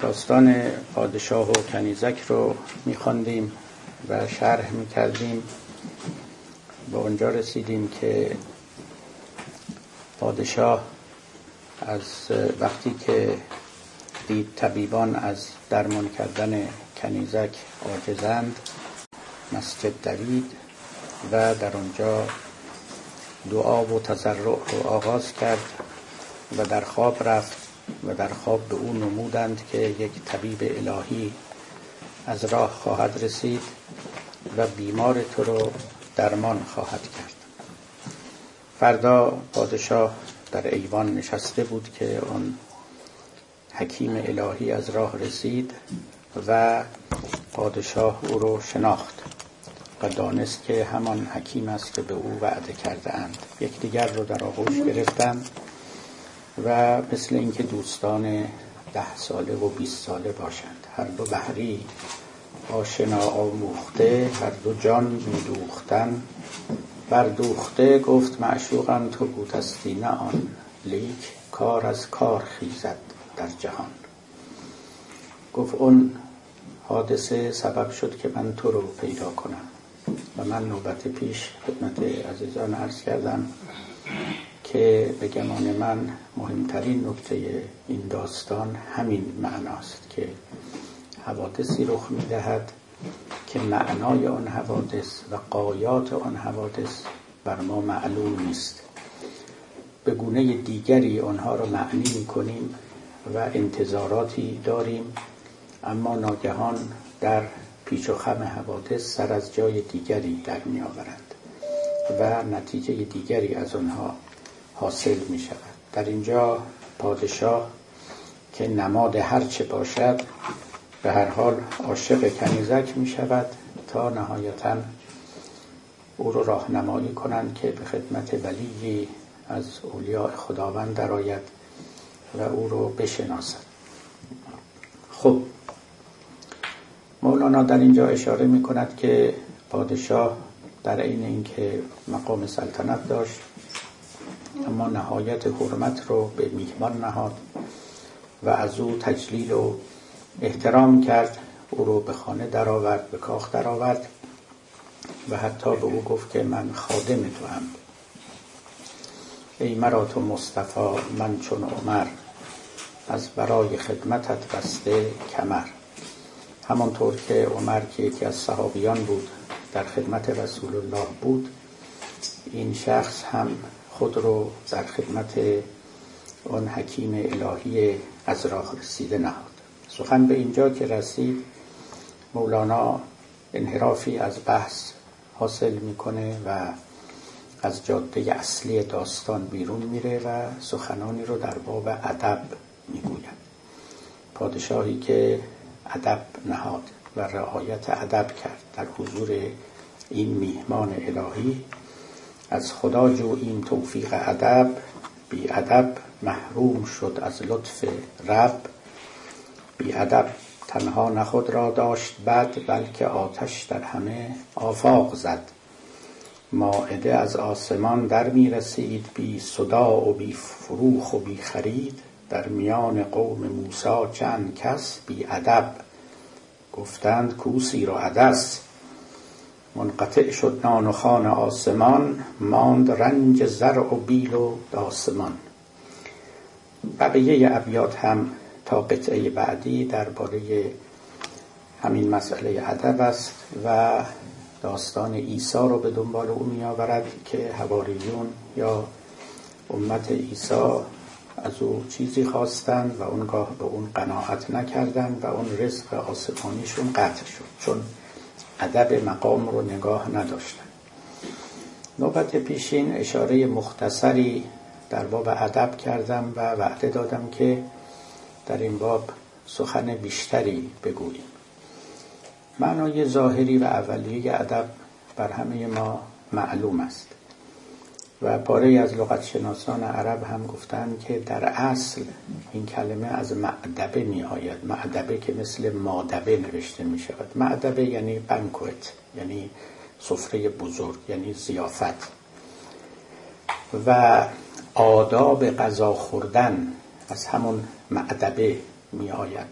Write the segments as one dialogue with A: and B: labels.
A: داستان پادشاه و کنیزک رو میخواندیم و شرح می‌کردیم. به اونجا رسیدیم که پادشاه از وقتی که دید طبیبان از درمان کردن کنیزک عاجزند مسجد دوید و در آنجا دعا و تضرع رو آغاز کرد و در خواب رفت. و در خواب به او نمودند که یک طبیب الهی از راه خواهد رسید و بیمار تو رو درمان خواهد کرد. فردا پادشاه در ایوان نشسته بود که آن حکیم الهی از راه رسید و پادشاه او رو شناخت و دانست که همان حکیم است که به او وعده کرده اند یکدیگر رو در آغوش گرفتند و مثل اینکه دوستان ده ساله و بیست ساله باشند. هر دو بحری آشنا آموخته هر دو جان میدوختن. بردوخته گفت معشوقم تو بودستی نه آن لیک کار از کار خیزد در جهان. گفت اون حادثه سبب شد که من تو رو پیدا کنم. و من نوبت پیش خدمت عزیزان عرض کردم. که به گمان من مهمترین نکته این داستان همین معناست که حوادثی رخ می‌دهد که معنای آن حوادث و قایات آن حوادث بر ما معلوم نیست. به گونه دیگری آنها را معنی می کنیم و انتظاراتی داریم اما ناگهان در پیچ و خم حوادث سر از جای دیگری در می آورند و نتیجه دیگری از آنها حاصل می شود. در اینجا پادشاه که نماد هرچه باشد به هر حال عاشق کنیزک می شود تا نهایتا او رو راهنمایی کنند که به خدمت ولی از اولیاء خداوند درآید و او رو بشناسد. خب مولانا در اینجا اشاره می کند که پادشاه در عین اینکه مقام سلطنت داشت اما نهایت حرمت رو به میهمان نهاد و از او تجلیل و احترام کرد او رو به خانه درآورد به کاخ درآورد و حتی به او گفت که من خادم تو هم ای مرا تو مصطفی من چون عمر از برای خدمتت بسته کمر. همانطور که عمر که یکی از صحابیان بود در خدمت رسول الله بود این شخص هم خود رو در خدمت آن حکیم الهی از راه رسیده نهاد. سخن به اینجا که رسید مولانا انحرافی از بحث حاصل می‌کنه و از جاده اصلی داستان بیرون میره و سخنانی رو در باب ادب می‌گوید. پادشاهی که ادب نهاد و رعایت ادب کرد در حضور این میهمان الهی از خدا جوییم توفیق ادب بی ادب محروم شد از لطف رب. بی ادب تنها نخود را داشت بد بلکه آتش در همه آفاق زد. ماعده از آسمان در می رسید بی صدا و بی فروخ و بی خرید. در میان قوم موسا چند کس؟ بی ادب. گفتند کوسی را عدس. منقطع شد نان و خان آسمان ماند رنج زرع و بیل و داسمان بقیه ابیات هم تا قطعه بعدی درباره همین مسئله ادب است و داستان عیسی رو به دنبال او می آورد که هواریون یا امت عیسی از او چیزی خواستند و اونگاه به اون قناعت نکردند و اون رزق آسمانیشون قطع شد. چون ادب مقام رو نگاه نداشتن. نوبت پیشین اشاره مختصری در باب ادب کردم و وعده دادم که در این باب سخن بیشتری بگوییم. معنای ظاهری و اولیه ادب بر همه ما معلوم است. و پاره از لغت شناسان عرب هم گفتند که در اصل این کلمه از معدبه می آید معدبه که مثل مادبه نوشته می شود معدبه یعنی بنکوت یعنی سفره بزرگ یعنی زیافت. و آداب غذا خوردن از همون معدبه می آید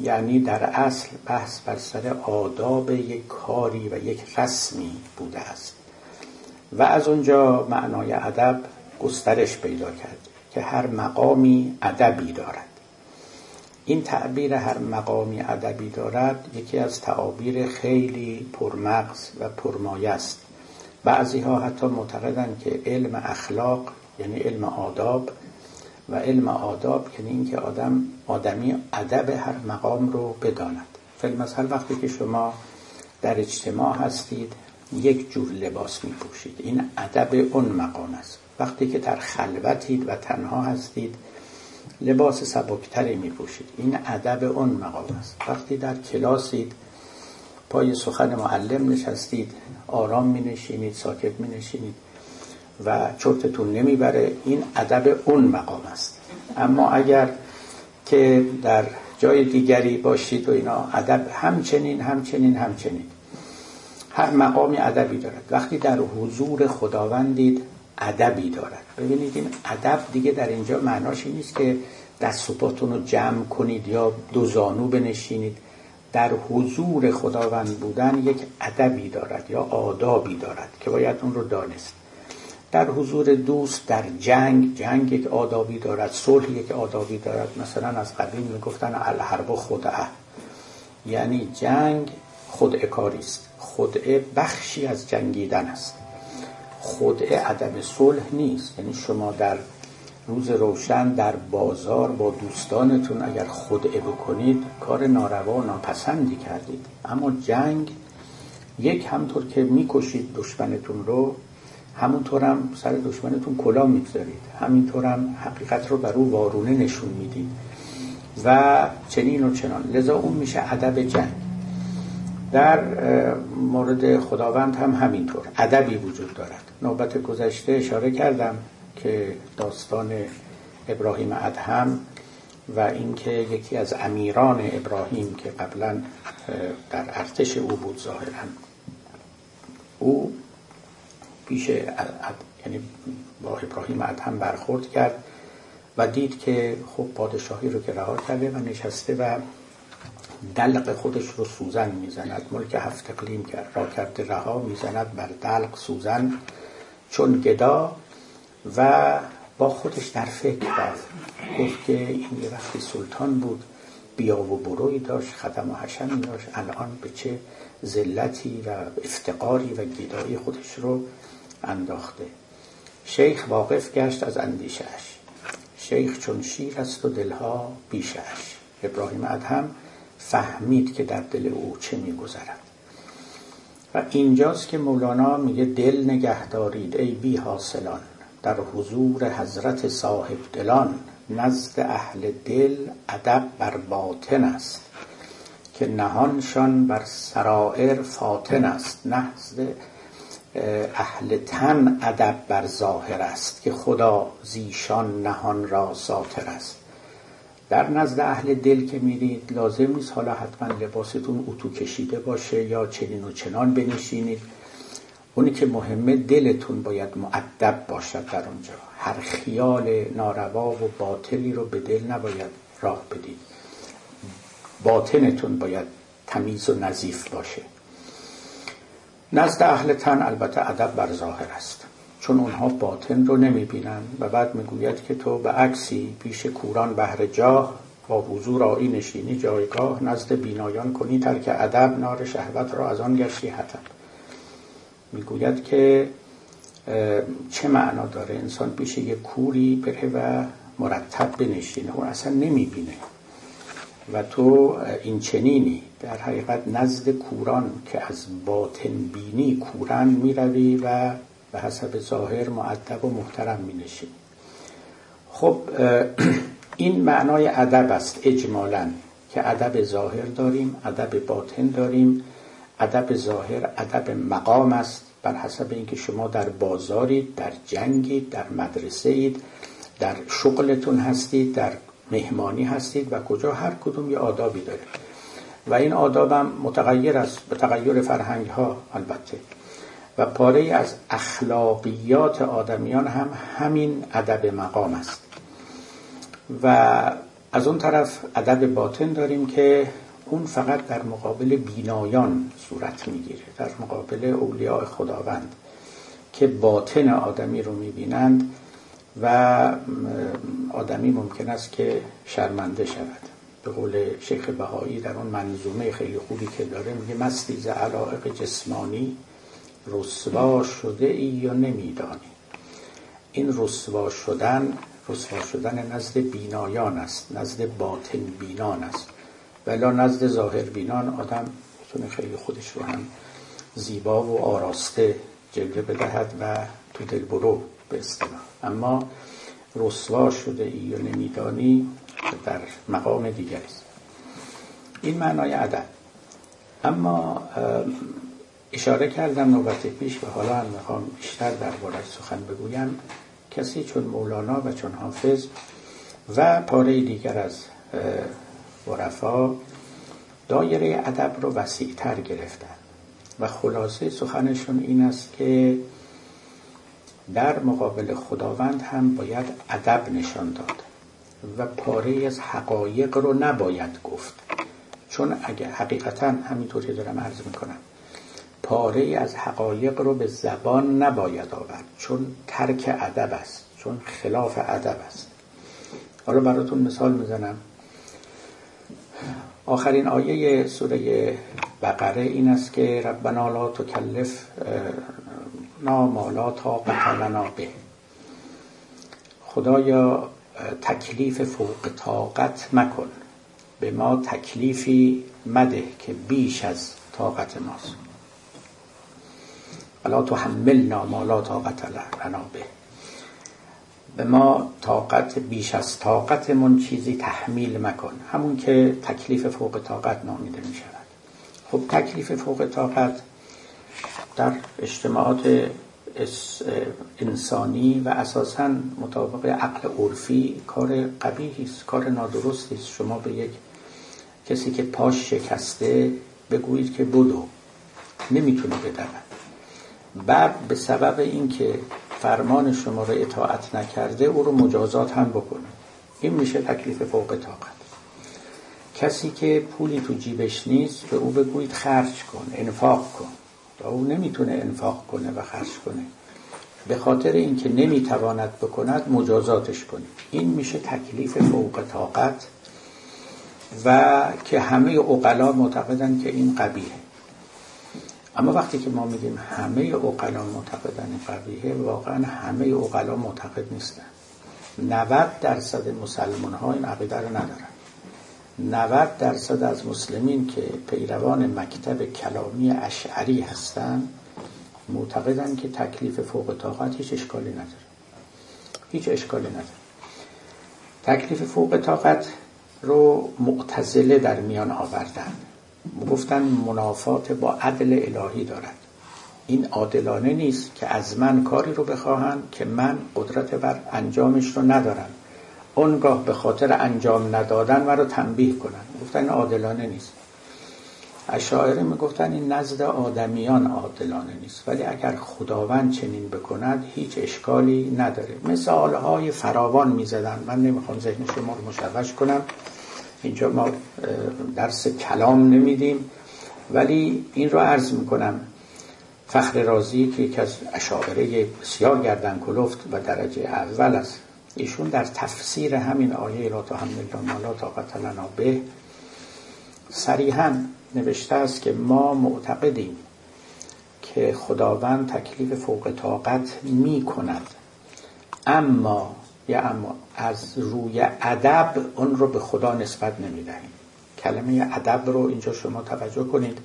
A: یعنی در اصل بحث بر سر آداب یک کاری و یک رسمی بوده است. و از اونجا معنای ادب گسترش پیدا کرد که هر مقامی ادبی دارد. این تعبیر هر مقامی ادبی دارد یکی از تعابیر خیلی پرمغز و پرمایه است. بعضی ها حتی معتقدند که علم اخلاق یعنی علم آداب و علم آداب یعنی اینکه آدم آدمی ادب هر مقام رو بداند. فیلمثل وقتی که شما در اجتماع هستید یک جور لباس می پوشید این ادب اون مقام است. وقتی که در خلوتید و تنها هستید لباس سبکتری می پوشید این ادب اون مقام است. وقتی در کلاسید پای سخن معلم نشستید آرام می نشینید ساکت می نشینید و چرتتون نمی‌بره این ادب اون مقام است. اما اگر که در جای دیگری باشید و اینا ادب همچنین همچنین همچنین. هر مقامی ادبی دارد. وقتی در حضور خداوندید ادبی دارد. ببینید این ادب دیگه در اینجا معناش این نیست که دست و پاتون رو جمع کنید یا دو زانو بنشینید. در حضور خداوند بودن یک ادبی دارد یا آدابی دارد که باید اون رو دانست. در حضور دوست در جنگ جنگ یک آدابی دارد صلح یک آدابی دارد. مثلا از قدیم می‌گفتن الحرب خدعه یعنی جنگ خودعه است خدعه بخشی از جنگیدن است. خدعه عدم صلح نیست. یعنی شما در روز روشن در بازار با دوستانتون اگر خدعه بکنید کار ناروا و ناپسندی کردید. اما جنگ یک همطور که می‌کشید دشمنتون رو همونطورم سر دشمنتون کلا می‌گذارید. همینطورم حقیقت رو بر او وارونه نشون می‌دید. و چنین و چنان. لذا اون میشه ادب جنگ. در مورد خداوند هم همینطور. ادبی وجود دارد. نوبت گذشته اشاره کردم که داستان ابراهیم ادهم و اینکه یکی از امیران ابراهیم که قبلا در ارتش او بود ظاهرا. او پیش یعنی با ابراهیم ادهم برخورد کرد و دید که خب پادشاهی رو که رها کرده و نشسته و دلق خودش رو سوزن می‌زند ملک هفت اقلیم کرد را کرده رها می‌زند بر دلق سوزن چون گدا و با خودش در فکر رفت گفت که این یه وقتی سلطان بود بیا و بروی داشت خدم و حشمی داشت الان به چه ذلتی و افتقاری و گدایی خودش رو انداخته. شیخ واقف گشت از اندیشش شیخ چون شیر است و دلها بیشش ابراهیم ادهم فهمید که در دل او چه میگذرد. و اینجاست که مولانا میگه دل نگه دارید ای بی حاصلان. در حضور حضرت صاحب دلان نزد اهل دل ادب بر باطن است که نهانشان بر سرائر فاطن است. نزد اهل تن ادب بر ظاهر است که خدا زیشان نهان را ساتر است. در نزد اهل دل که میرید لازم نیست حالا حتما لباستون اتو کشیده باشه یا چنین و چنان بنشینید. اونی که مهمه دلتون باید معدب باشد در اونجا. هر خیال ناروا و باطلی رو به دل نباید راه بدید. باطنتون باید تمیز و نظیف باشه. نزد اهل تن البته ادب بر ظاهر است. چون اونها باطن رو نمی‌بینن و بعد می‌گوید که تو به عکسی پیش کوران بهر جاه با حضور آیی نشینی جایگاه نزد بینایان کنی ترک ادب نار شهوت را از آن گشتی حتب می‌گوید که چه معنا داره انسان پیش یه کوری بره و مرتب بنشینه؟ اون اصلا نمی‌بینه. و تو این چنینی در حقیقت نزد کوران که از باطن بینی کورن می‌روی و به حسب ظاهر معدب و محترم مینشی خب این معنای ادب است اجمالا که ادب ظاهر داریم ادب باطن داریم ادب ظاهر ادب مقام است. بر حسب اینکه شما در بازارید در جنگید در مدرسه اید در شغلتون هستید در مهمانی هستید و کجا هر کدوم یه آدابی داره و این آدابم متغیر است به تغییر فرهنگ ها البته. و پاره از اخلاقیات آدمیان هم همین ادب مقام است. و از اون طرف ادب باطن داریم که اون فقط در مقابل بینایان صورت می‌گیره در مقابل اولیاء خداوند که باطن آدمی رو می‌بینند و آدمی ممکن است که شرمنده شود. به قول شیخ بهایی در اون منظومه خیلی خوبی که داره میگه مستیز علائق جسمانی رسوا شده ای یا نمیدانی؟ این رسوا شدن رسوا شدن نزد بینایان است نزد باطن بینان است. ولی نزد ظاهر بینان آدم می‌تونه خیلی خودش رو هم زیبا و آراسته جلوه بدهد و تو دل برو به اصطلاح اما رسوا شده ای یا نمیدانی در مقام دیگری است. این معنای ادب. اما اشاره کردم نوبت پیش و حالا هم می‌خوام بیشتر دربارش سخن بگویم. کسی چون مولانا و چون حافظ و پاره دیگر از ورفا دایره ادب رو وسیعتر گرفتن و خلاصه سخنشون این است که در مقابل خداوند هم باید ادب نشان داد و پاره از حقایق رو نباید گفت. چون اگر حقیقتا همینطوری دارم عرض می‌کنم پاره از حقایق رو به زبان نباید آورد. چون ترک ادب است چون خلاف ادب است. حالا براتون مثال می‌زنم. آخرین آیه سوره بقره این است که ربنا لا تکلف ما لا طاقت لنا به. خدایا تکلیف فوق طاقت مکن. به ما تکلیفی مده که بیش از طاقت ماست. ولا تحملنا ما لا طاقت لنا به. به ما طاقت بیش از طاقتمون چیزی تحمیل مکن. همون که تکلیف فوق طاقت نامیده می شود خب تکلیف فوق طاقت در اجتماعات انسانی و اساسا مطابق عقل عرفی کار قبیهی است کار نادرستی است. شما به یک کسی که پاش شکسته بگویید که بدو. نمی‌تونه بدود. بعد به سبب اینکه فرمان شما رو اطاعت نکرده او رو مجازات هم بکنه. این میشه تکلیف فوق طاقت. کسی که پولی تو جیبش نیست به او بگویید خرج کن انفاق کن. و او نمی‌تونه انفاق کنه و خرج کنه. به خاطر اینکه نمی‌تواند بکند مجازاتش کنید این میشه تکلیف فوق طاقت. و که همه اقلا معتقدن که این قبیه اما وقتی که ما میگیم همه اقلا معتقدن قبیه واقعا همه اقلا معتقد نیستن. 90 درصد مسلمان ها این عقیده رو ندارن. 90 درصد از مسلمین که پیروان مکتب کلامی اشعری هستند معتقدن که تکلیف فوق طاقت هیچ اشکالی نداره. هیچ اشکالی نداره. تکلیف فوق طاقت رو معتزله در میان آوردن. گفتن منافات با عدل الهی دارد. این عادلانه نیست که از من کاری رو بخواهند که من قدرت بر انجامش رو ندارم. اونگاه به خاطر انجام ندادن مرا تنبیه کنن گفتن عادلانه نیست. اشاعره می‌گفتن این نزد آدمیان عادلانه نیست. ولی اگر خداوند چنین بکند هیچ اشکالی نداره. مثال های فراوان می‌زدن. من نمی‌خوام ذهن شما رو مشوش کنم. اینجا ما درس کلام نمیدیم ولی این رو عرض می‌کنم. فخر رازی که یکی از اشاعره بسیار گردن کلفت و درجه اول است. ایشون در تفسیر همین آیه لا تحمل ما لا طاقت لنا به صریحا نوشته است که ما معتقدیم که خداوند تکلیف فوق طاقت می کند اما اما از روی ادب اون رو به خدا نسبت نمی دهیم کلمه ادب رو اینجا شما توجه کنید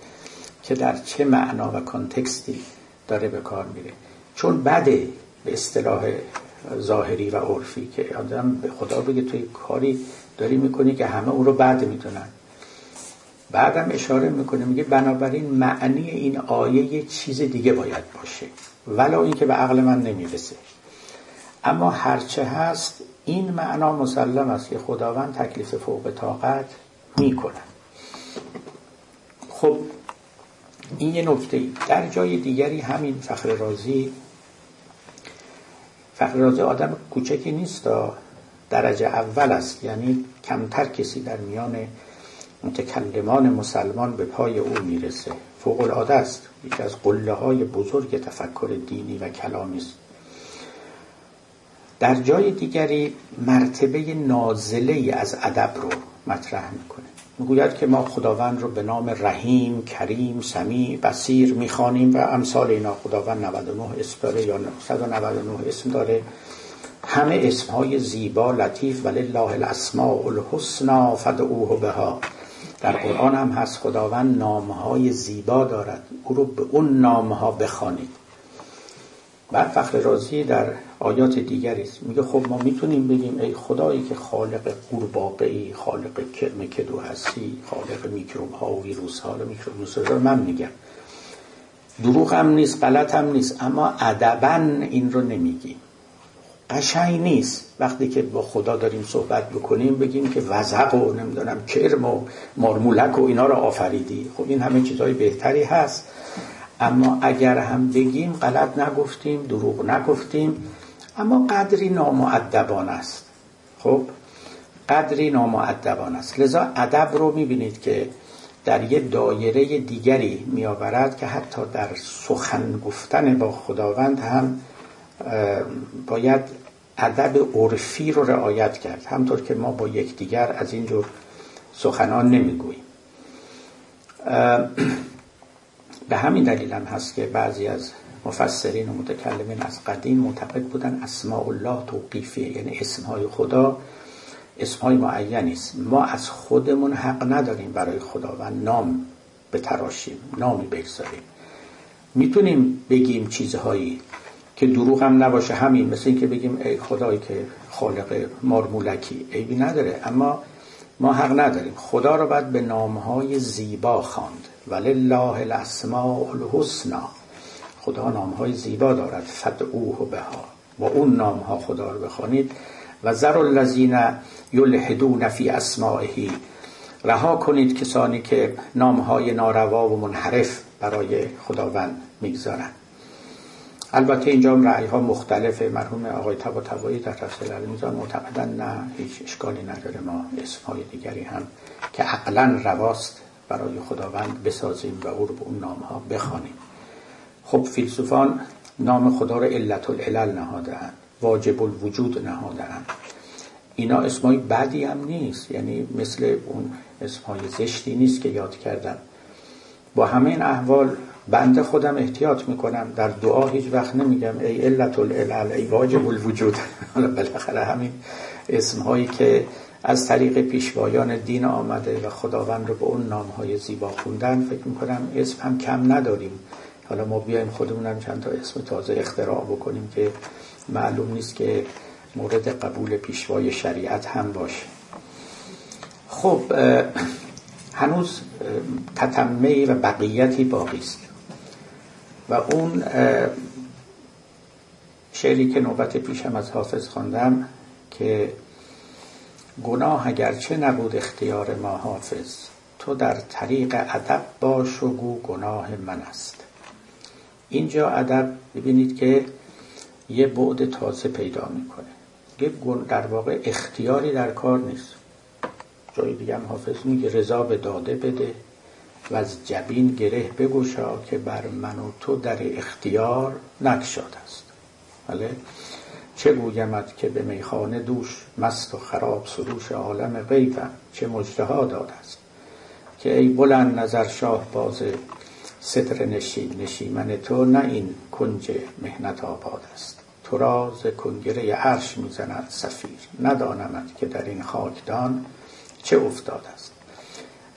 A: که در چه معنا و کانتکستی داره به کار میره. چون بده به اصطلاح ظاهری و عرفی که آدم به خدا بگه توی کاری داری می‌کنی که همه او رو بد می‌دونن. بعدم اشاره می‌کنه میگه بنابراین معنی این آیه یه چیز دیگه باید باشه. ولو اینکه به عقل من نمی‌رسه. اما هرچه هست این معنا مسلم است که خداوند تکلیف فوق طاقت می‌کنه خب این یه نکته در جای دیگری همین فخر رازی. فخر رازی آدم کوچکی نیست درجه اول است. یعنی کمتر کسی در میان متکلمان مسلمان به پای او می‌رسه. فوق العاده است. یکی از قله های بزرگ تفکر دینی و کلامی است. در جای دیگری مرتبه نازله از ادب رو مطرح می‌کنه. می‌گوید که ما خداوند رو به نام رحیم، کریم، سمیع، بسیر می‌خوانیم و امثال اینا خداوند 99 اسم داره یا 199 اسم داره. همه اسمهای زیبا لطیف ولله الاسماء الحسنا فدعوه بها. در قرآن هم هست خداوند نامهای زیبا دارد. او رو به اون نامها بخوانید. بعد فخر رازی در آیات دیگری است. میگه خب ما می‌تونیم بگیم ای خدایی که خالق قورباغه خالق کرم کدو هستی خالق میکروب ها و ویروس ها رو من میگم. دروغ هم نیست غلط هم نیست اما ادبا این رو نمیگیم. قشنگ نیست. وقتی که با خدا داریم صحبت بکنیم بگیم که وزق و نمی‌دونم کرم و مارمولک و اینا رو آفریدی. خب این همه چیزهای بهتری هست. اما اگر هم بگیم غلط نگفتیم دروغ نگفتیم اما قدری نامعدبان است. خب قدری نامعدبان است. لذا ادب رو می‌بینید که در یه دایره دیگری میآورد که حتی در سخن گفتن با خداوند هم باید ادب عرفی رو رعایت کرد. همطور که ما با یکدیگر از اینجور سخنان نمی‌گوییم. به همین دلیل هم هست که بعضی از مفسرین و متکلمین از قدیم معتقد بودن اسماء الله توقیفیه یعنی اسمهای خدا. اسمهای معینی است ما از خودمون حق نداریم برای خداوند نام بتراشیم نامی بگذاریم. می‌تونیم بگیم چیزهایی که دروغ هم نباشه. همین مثل اینکه بگیم ای خدایی که خالق مارمولکی عیبی نداره. اما ما حق نداریم. خدا رو باید به نامهای زیبا خواند. ولله الاسماء الحسنا. خدا نامهای زیبا دارد فدعوه بها. با اون نامها خدا رو بخوانید. و ذر الذین یلحدون فی اسمائه رها کنید کسانی که نامهای ناروا و منحرف برای خداوند می‌گذارند. البته اینجا رعی ها مختلفه. مرحوم آقای تبا تبایی در تفسیر المیزان معتقدن نه هیچ اشکالی نداره. ما اسم های دیگری هم که عقلا رواست برای خداوند بسازیم و او رو به اون نام ها بخوانیم. خب فیلسوفان نام خدا رو علت العلل نهادن واجب الوجود نهادن اینا اسمای بدی هم نیست یعنی مثل اون اسمای زشتی نیست که یاد کردم. با همه این احوال بنده خودم احتیاط می‌کنم در دعا هیچ وقت نمیگم ای علت العلل ای واجب الوجود حالا بالاخره همین اسم هایی که از طریق پیشوایان دین آمده و خداوند رو به اون نام های زیبا خوندن فکر می‌کنم اسم هم کم نداریم. حالا ما بیایم خودمونم چند تا اسم تازه اختراع بکنیم که معلوم نیست که مورد قبول پیشوای شریعت هم باشه. خب هنوز تتمه و بقیتی باقی است. و اون شعری که نوبت پیشم از حافظ خواندم که گناه اگرچه نبود اختیار ما حافظ تو در طریق ادب باش و گو گناه من است. اینجا ادب ببینید که یه بعد تازه پیدا می‌کنه. یه در واقع اختیاری در کار نیست. جای دیگه هم حافظ میگه رضا به داده بده و از جبین گره بگوشا که بر من و تو در اختیار نکشاد است. بله؟ چه گویمت که به میخانه دوش مست و خراب سروش عالم غیبم؟ چه مجتها داد است که ای بلند نظر شاه باز ستر نشین نشیمن تو نه این کنج مهنت آباد است. تو را ز کنگره عرش می‌زند سفیر. ندانمت که در این خاکدان چه افتاد است.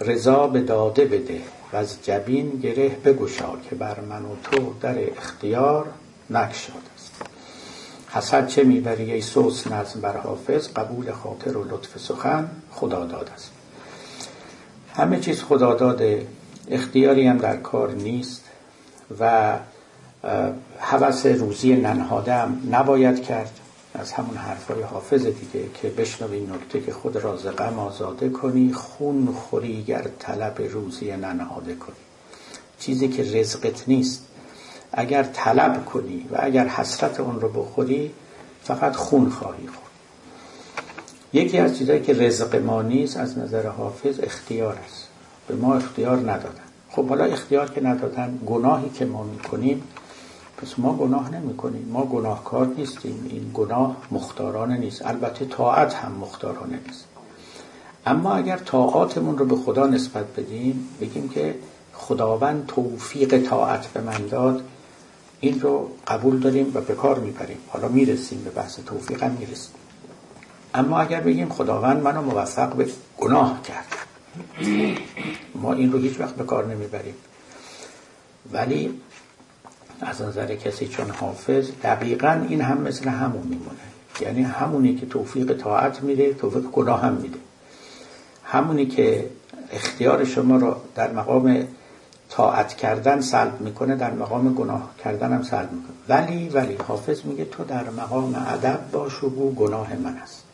A: رضا به داده بده و از جبین گره بگشا که بر من و تو در اختیار نکشاد است. حسد چه می‌بری ای سوس نظم بر حافظ؟ قبول خاطر و لطف سخن خدا داد است. همه چیز خدا داده اختیاری هم در کار نیست و حوث روزی ننهاده هم نباید کرد. از همون حرفای حافظ دیگه که بشنو این نکته که خود را ز غم آزاده کنی خون خوری گر طلب روزی ننهاده کنی. چیزی که رزقت نیست. اگر طلب کنی و اگر حسرت اون رو بخوری فقط خون خواهی خورد. یکی از چیزهایی که رزق ما نیست از نظر حافظ اختیار است. به ما اختیار ندادن. خب حالا اختیار که ندادن گناهی که ما می‌کنیم پس ما گناه نمی کنیم ما گناهکار نیستیم. این گناه مختارانه نیست. البته طاعت هم مختارانه نیست. اما اگر طاعاتمون رو به خدا نسبت بدیم بگیم که خداوند توفیق طاعت به من داد این رو قبول داریم و به کار می‌بریم. حالا می‌رسیم به بحث توفیق هم می‌رسیم. اما اگر بگیم خداوند منو موفق به گناه کرد. ما این رو هیچ وقت به کار نمی‌بریم. ولی از نظر کسی چون حافظ دقیقا این هم مثل همون میمونه. یعنی همونی که توفیق طاعت میده توفیق گناه هم میده. همونی که اختیار شما رو در مقام طاعت کردن سلب می‌کنه در مقام گناه کردن هم سلب می‌کنه. ولی ولی حافظ میگه تو در مقام ادب باش و گناه من است.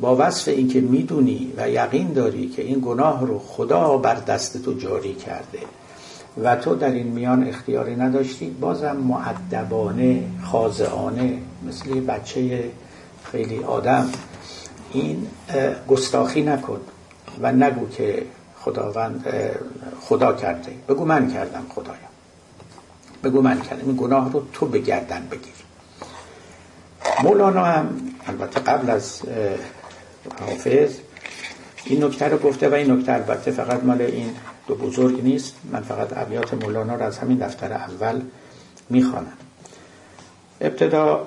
A: با وصف اینکه می‌دونی و یقین داری که این گناه رو خدا بر دست تو جاری کرده و تو در این میان اختیاری نداشتی بازم معدبانه خاضعانه مثل بچه خیلی آدم این گستاخی نکن و نگو که خداوند خدا کرده. بگو من کردم خدایا. بگو من کردم. این گناه رو تو به گردن بگیر. مولانا هم البته قبل از حافظ. این نکته رو گفته و این نکته البته فقط مال این دو بزرگ نیست. من فقط ابیات مولانا رو از همین دفتر اول می‌خوانم. ابتدا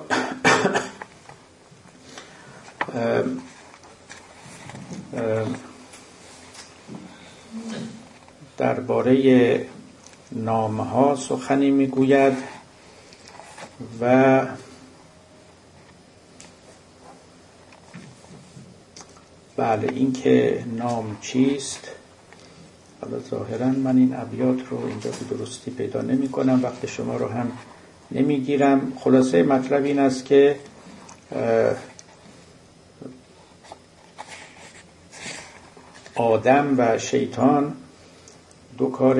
A: درباره نامه ها سخنی می‌گوید و بله این که نام چیست؟ حالا ظاهرا من این ابیات رو اینجا به درستی پیدا نمی کنم وقت شما رو هم نمی‌گیرم. خلاصه مطلب این است که آدم و شیطان دو کار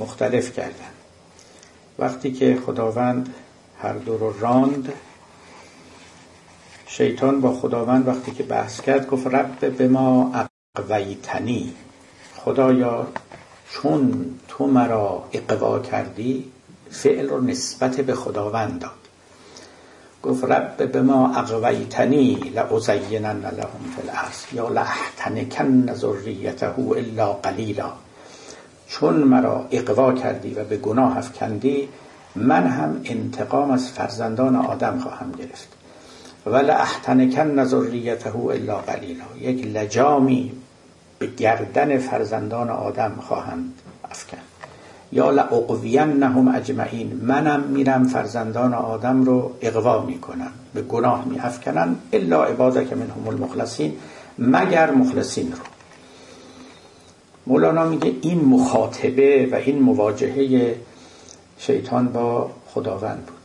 A: مختلف کردن. وقتی که خداوند هر دو رو راند شیطان با خداوند وقتی که بحث کرد گفت رب به ما اقویتنی خدایا چون تو مرا اقوا کردی فعل رو نسبت به خداوند داد. گفت رب به ما اقویتنی لعزینن لهم فی الارض یا لاحتنکن ذریته الا قلیلا. چون مرا اقوا کردی و به گناه افکندی من هم انتقام از فرزندان آدم خواهم گرفت. ولا احتنکن ذریته الا قلیلا. یک لجامی به گردن فرزندان آدم خواهند افکن یا نهم اجمعین. منم میرم فرزندان آدم رو اقوا می‌کنم. به گناه میافکنن. الا عبادک منهم المخلصین. مگر مخلصین رو. مولانا میگه این مخاطبه و این مواجهه شیطان با خداوند بود.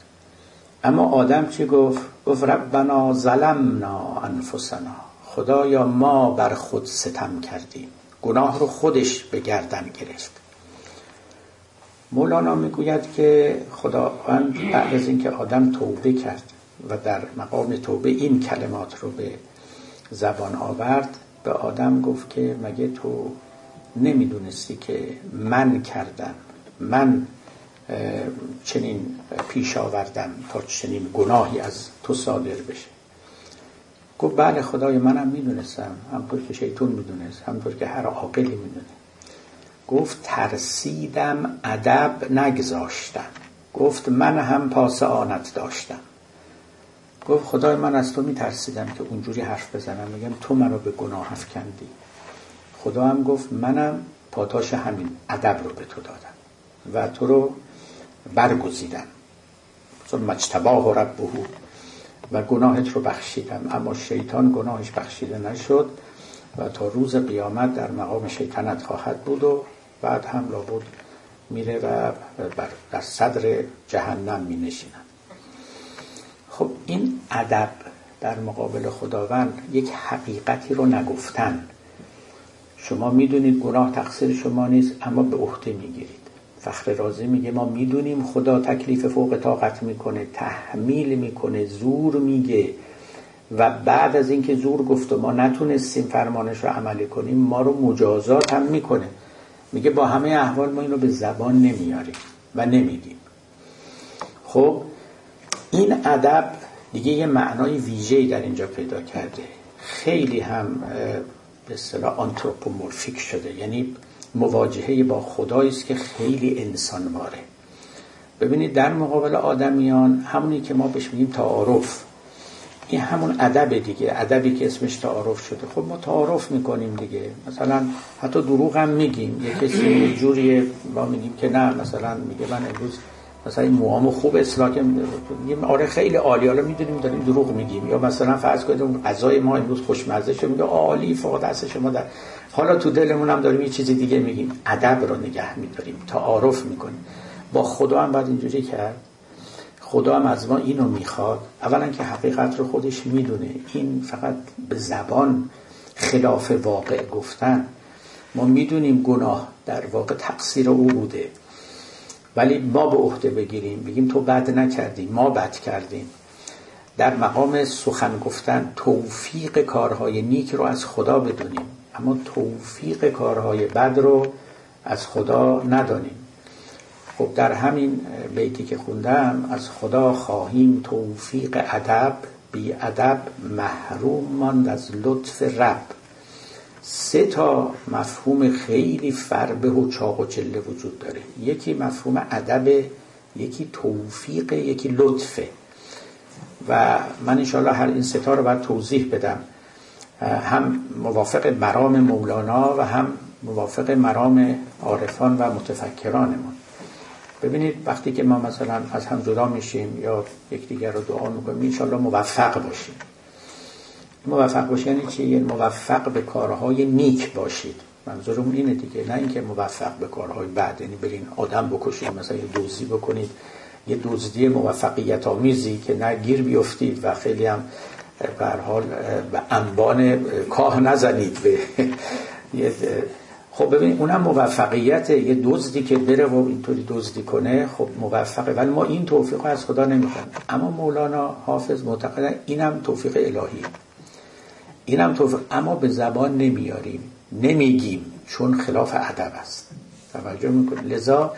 A: اما آدم چی گفت؟ گفت ربنا ظلمنا انفسنا خدایا ما بر خود ستم کردیم گناه رو خودش به گردن گرفت مولانا می‌گوید که خداوند بعد از اینکه آدم توبه کرد و در مقام توبه این کلمات رو به زبان آورد به آدم گفت که مگه تو نمی‌دونستی که من کردم من چنین پیش آوردم تا چنین گناهی از تو صادر بشه. گفت بله خدای منم می‌دونستم همطور که شیطون می‌دونست همطور که هر عاقلی می‌دونه. گفت ترسیدم ادب نگذاشتم. گفت من هم پاس آنت داشتم. گفت خدای من از تو میترسیدم که اونجوری حرف بزنم میگم تو منو به گناه افکندی. خدا هم گفت منم پاتاش همین ادب رو به تو دادم و تو رو برگزیدم. ثم مجتباه ربه و گناهت رو بخشیدم. اما شیطان گناهش بخشیده نشد و تا روز قیامت در مقام شیطنت خواهد بود و بعد هم لابد میره و در صدر جهنم می نشینن. خب این ادب در مقابل خداوند یک حقیقتی رو نگفتن. شما می‌دونید گناه تقصیر شما نیست اما به عهده می‌گیرید. فخر رازی میگه ما می‌دونیم خدا تکلیف فوق طاقت می‌کنه تحمیل می‌کنه زور میگه. و بعد از اینکه زور گفت و ما نتونستیم فرمانش رو عملی کنیم ما رو مجازات هم می‌کنه. میگه با همه احوال ما اینو به زبان نمیاریم و نمیگیم خب این ادب دیگه یه معنای ویژه‌ای در اینجا پیدا کرده. خیلی هم به اصطلاح آنتروپومورفیک شده. یعنی مواجهه با خدایی است که خیلی انسان واره ببینید در مقابل آدمیان همونی که ما بهش میگیم تعارف. این همون ادب دیگه ادبی که اسمش تعارف شده. خب ما تعارف می‌کنیم دیگه. مثلا حتی دروغ هم میگیم. یه کسی جوری ما میگیم که نه مثلا میگه من امروز مثلا این موامو خوب اصلاح میگیم آره خیلی عالی. حالا می‌دونیم داریم دروغ میگیم. یا مثلا فرض اون غذای ما امروز خوشمزه شد میگه عالی فوق دست شما در حالا تو دلمون هم داریم یه چیز دیگه میگیم. ادب رو نگه میداریم. تعارف می‌کنیم. با خدا هم باید اینجوری کرد. خدا هم از ما اینو می‌خواد. اولا که حقیقت رو خودش می‌دونه. این فقط به زبان خلاف واقع گفتن. ما می‌دونیم گناه در واقع تقصیر او بوده. ولی ما به عهده بگیریم. بگیم تو بد نکردی ما بد کردیم. در مقام سخن گفتن توفیق کارهای نیک رو از خدا بدونیم. اما توفیق کارهای بد رو از خدا ندانیم. خب در همین بیتی که خوندم از خدا خواهیم توفیق ادب بی ادب محروم ماند از لطف رب. سه تا مفهوم خیلی فربه و چاق و چله وجود داره. یکی مفهوم ادب یکی توفیق یکی لطفه. و من انشاءالله هر این ستا رو باید توضیح بدم. هم موافق مرام مولانا و هم موافق مرام عارفان و متفکرانمون. ببینید وقتی که ما مثلا از هم جدا میشیم یا یکدیگر رو دعا می‌کنیم انشاءالله موفق باشیم. موفق باشی یعنی چی؟ یعنی موفق به کارهای نیک باشید. منظورمون اینه دیگه نه اینکه موفق به کارهای بعد یعنی برین آدم بکشید مثلا یه دوزی بکنید یه دزدی موفقیت آمیزی که نه گیر بیفتید و خیلی هم به حال به انبان کاه نزنید به خب ببین اونم موفقیت یه دزدی که بره و اینطوری دزدی کنه خب موفقه ولی ما این توفیق از خدا نمی‌خوایم اما مولانا حافظ معتقدن اینم توفیق الهی. اینم توفیق اما به زبان نمیاریم نمیگیم چون خلاف ادب است. توجه می‌کنیم لذا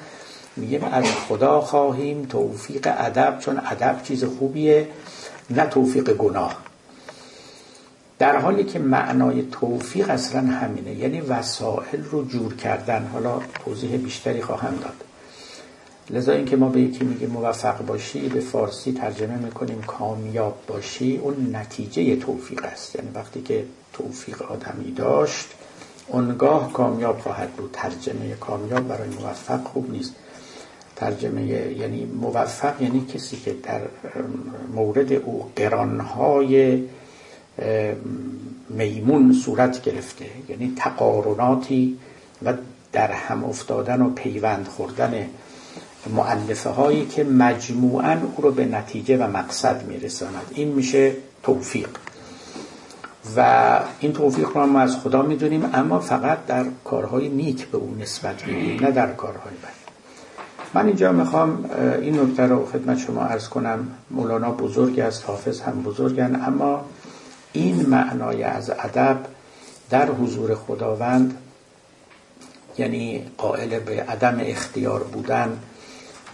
A: میگیم از خدا خواهیم توفیق ادب چون ادب چیز خوبیه. نه توفیق گناه. در حالی که معنای توفیق اصلا همینه یعنی وسائل رو جور کردن. حالا توضیح بیشتری خواهم داد. لذا اینکه ما به یکی میگه موفق باشی به فارسی ترجمه می‌کنیم کامیاب باشی اون نتیجه توفیق است. یعنی وقتی که توفیق آدمی داشت اونگاه کامیاب خواهد بود. ترجمه کامیاب برای موفق خوب نیست. ترجمه یعنی موفق یعنی کسی که در مورد او قرانهای میمون صورت گرفته یعنی تقارناتی و در هم افتادن و پیوند خوردن معلفه هایی که مجموعا او رو به نتیجه و مقصد میرساند. این میشه توفیق. و این توفیق رو ما از خدا می‌دونیم اما فقط در کارهای نیک به اون نسبت میدیم نه در کارهای بد. من اینجا می‌خوام این نکته رو خدمت شما ارز کنم. مولانا بزرگ است حافظ هم بزرگن. اما این معنای از ادب در حضور خداوند یعنی قائل به عدم اختیار بودن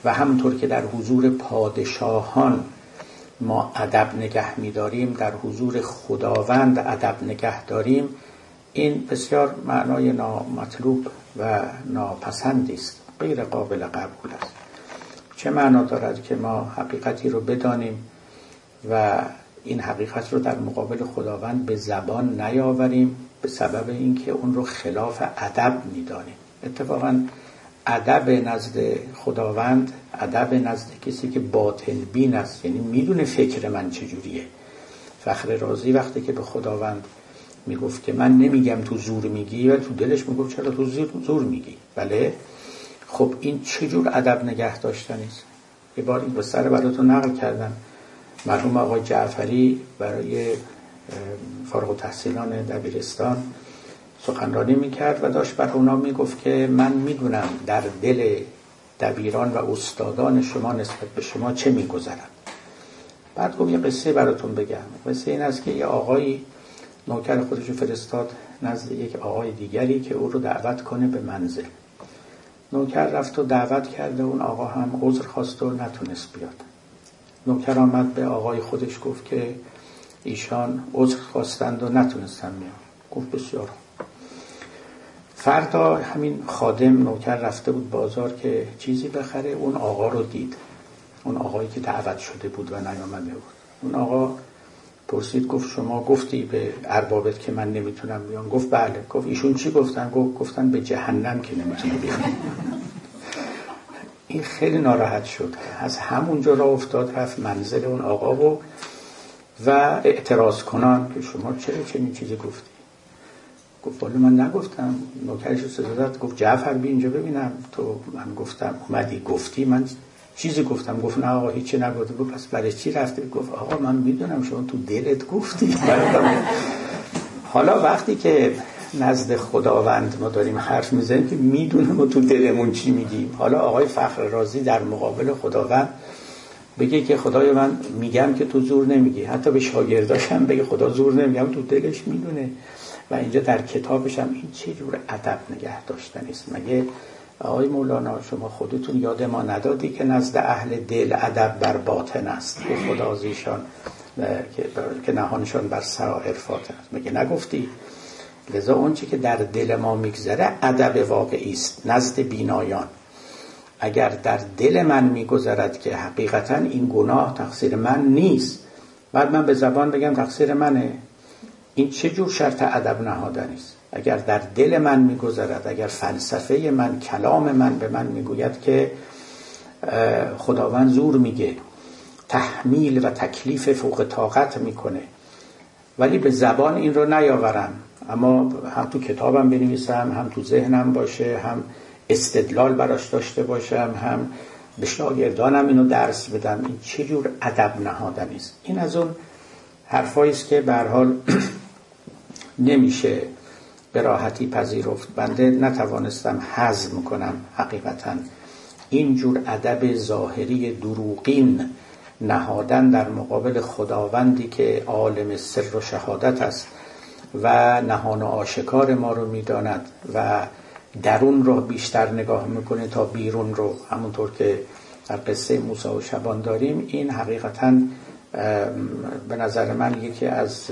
A: و همونطور که در حضور پادشاهان ما ادب نگه میداریم در حضور خداوند ادب نگه داریم این بسیار معنای نامطلوب و ناپسندی است. غیر قابل قبول است. چه معنا دارد که ما حقیقتی رو بدانیم و این حقیقت رو در مقابل خداوند به زبان نیاوریم به سبب اینکه اون رو خلاف ادب می‌دانیم. اتفاقا ادب نزد خداوند ادب نزد کسی که باطن بین است یعنی می‌دونه فکر من چجوریه. فخر رازی وقتی که به خداوند می‌گفت که من نمیگم تو زور میگی و تو دلش می‌گفت چرا تو زور میگی؟ بله؟ خب این چجور ادب نگه داشتنی است؟ یه بار این سر براتون نقل کردم. مرحوم آقای جعفری برای فارغ تحصیلان دبیرستان سخنرانی می‌کرد و داشت بر اونا می‌گفت که من می‌دونم در دل دبیران و استادان شما نسبت به شما چه میگذرم بعد گفت یه قصه براتون بگم. قصه این است که یه آقایی نوکر خودش فرستاد نزد یک آقای دیگری که او رو دعوت کنه به منزل. نوکر رفت و دعوت کرده اون آقا هم عذر خواست و نتونست بیاد. نوکر آمد به آقای خودش گفت که ایشان عذر خواستند و نتونستن بیان. گفت بسیار فردا همین خادم نوکر رفته بود بازار که چیزی بخره. اون آقا رو دید. اون آقایی که دعوت شده بود و نیامده بود. اون آقا پرسید گفت شما گفتی به اربابت که من نمی‌تونم بیام؟ گفت بله. گفت ایشون چی گفتن؟ گفت گفتن به جهنم که نمی‌تونه بیام. این خیلی ناراحت شد. از همونجا را افتاد رفت منزل اون آقا و و اعتراض کنان که شما چرا چنین چیزی گفتی؟ گفت ولی من نگفتم. نوکرش صدا گفت جعفر بی اینجا ببینم. تو من گفتم اومدی گفتی من چیزی گفتم. گفت نه آقا هیچی نگفته گفت پس برای چی رفته گفت آقا من می‌دونم شما تو دلت گفتی. حالا وقتی که نزد خداوند ما داریم حرف می‌زنیم که می‌دونم و تو دلمون چی میگیم. حالا آقای فخر رازی در مقابل خداوند بگه که خدای من میگم که تو زور نمیگی. حتی به شاگرداشم بگه خدا زور نمیگم تو دلش می‌دونه. و اینجا در کتابش هم این چه جور ادب نگه داشتن است. مگه آقای مولانا شما خودتون یاد ما ندادی که نزد اهل دل ادب بر باطن است. که خدا زیشان که نهانشان بر سرائر فاتن است. مگه نگفتی؟ لذا اون که در دل ما میگذره ادب واقعی است نزد بینایان. اگر در دل من میگذرد که حقیقتا این گناه تقصیر من نیست بعد من به زبان بگم تقصیر منه. این چه جور شرط ادب نهادنی است؟ اگر در دل من میگذرد اگر فلسفه من کلام من به من می‌گوید که خداوند زور میگه تحمیل و تکلیف فوق طاقت می‌کنه. ولی به زبان این رو نیاورم. اما هم تو کتابم بنویسم هم تو ذهنم باشه هم استدلال براش داشته باشم هم به شاگردانم اینو درس بدم. این چه جور ادب نهادنی است؟ این از اون حرفایی است که به حال نمیشه به راحتی پذیرفت. بنده نتوانستم حزم کنم حقیقتا. اینجور ادب ظاهری دروغین نهادن در مقابل خداوندی که عالم سر و شهادت است و نهان و آشکار ما رو می‌داند و درون رو بیشتر نگاه می‌کنه تا بیرون رو. همونطور که در قصه موسی و شبان داریم این حقیقتا به نظر من یکی از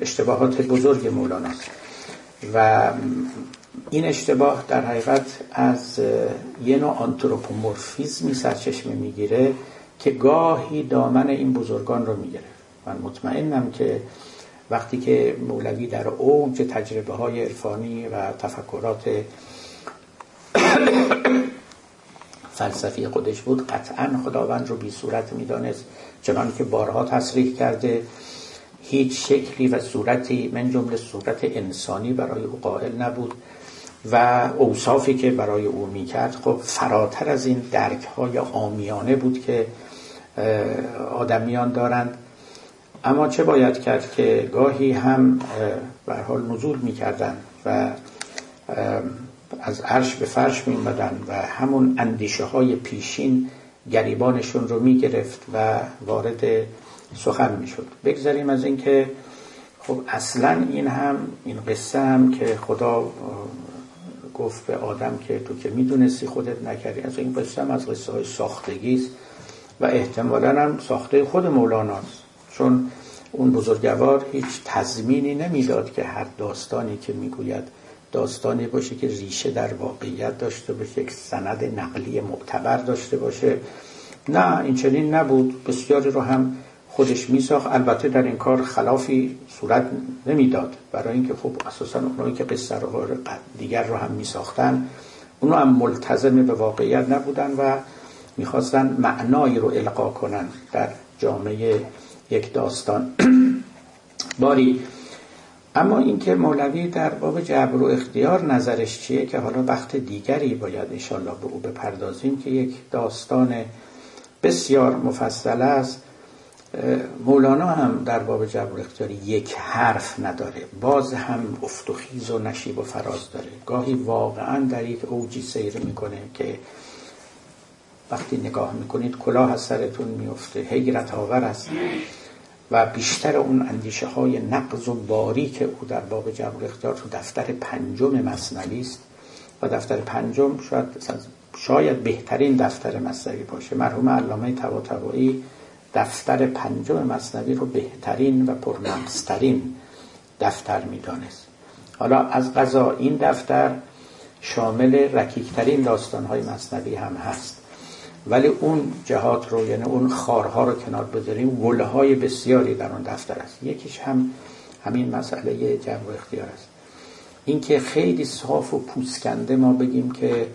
A: اشتباهات بزرگ مولاناست و این اشتباه در حقیقت از یه نوع آنتروپومورفیزمی سرچشمه می‌گیره که گاهی دامن این بزرگان رو می‌گیره. من مطمئنم که وقتی که مولوی در اوج تجربه های عرفانی و تفکرات فلسفی خودش بود قطعا خداوند رو بی صورت می‌دانست چنان که بارها تصریح کرده هیچ شکلی و صورتی من جمله صورت انسانی برای او قائل نبود و اوصافی که برای او می‌کرد خب فراتر از این درک های آمیانه بود که آدمیان دارند. اما چه باید کرد که گاهی هم به حال نزول می‌کردن و از عرش به فرش می و همون اندیشه های پیشین گریبانشون رو می گرفت و وارد سخن می شد بگذاریم از اینکه خب اصلا این هم این قصه هم که خدا گفت به آدم که تو که می‌دونستی خودت نکردی از این قصه هم از قصه های ساختگی است و احتمالا هم ساخته خود مولاناست چون اون بزرگوار هیچ تضمینی نمی‌داد که هر داستانی که می‌گوید داستانی باشه که ریشه در واقعیت داشته باشه یک سند نقلی معتبر داشته باشه. نه این چنین نبود. بسیاری رو هم خودش میساخت. البته در این کار خلافی صورت نمی‌داد. برای اینکه خب اساسا اونایی که قصه رو دیگر رو هم میساختن اونو هم ملتزم به واقعیت نبودن و می‌خواستن معنایی رو القا کنن در جامعه یک داستان. باری. اما اینکه مولوی در باب جبر و اختیار نظرش چیه که حالا وقت دیگری باید انشالله به او بپردازیم که یک داستان بسیار مفصل است. مولانا هم در باب جبر اختیاری یک حرف نداره. باز هم افت و خیز و نشیب و فراز داره. گاهی واقعا در یک اوجی سیر می‌کنه که وقتی نگاه می‌کنید کلاه از سرتون میفته حیرت آور است و بیشتر اون اندیشه های نقض و باری که او در باب جبر اختیار تو دفتر پنجم مصنوی است. و دفتر پنجم شاید شاید بهترین دفتر مصنوی باشه. مرحوم علامه طباطبایی دفتر پنجم مصنوی رو بهترین و پرنقصترین دفتر می‌دانست. حالا از قضا این دفتر شامل رکیکترین داستانهای مصنوی هم هست. ولی اون جهات رو یعنی اون خارها رو کنار بذاریم گله های بسیاری در اون دفتر است. یکیش هم همین مسئله جمع و اختیار است. اینکه خیلی صاف و پوسکنده ما بگیم که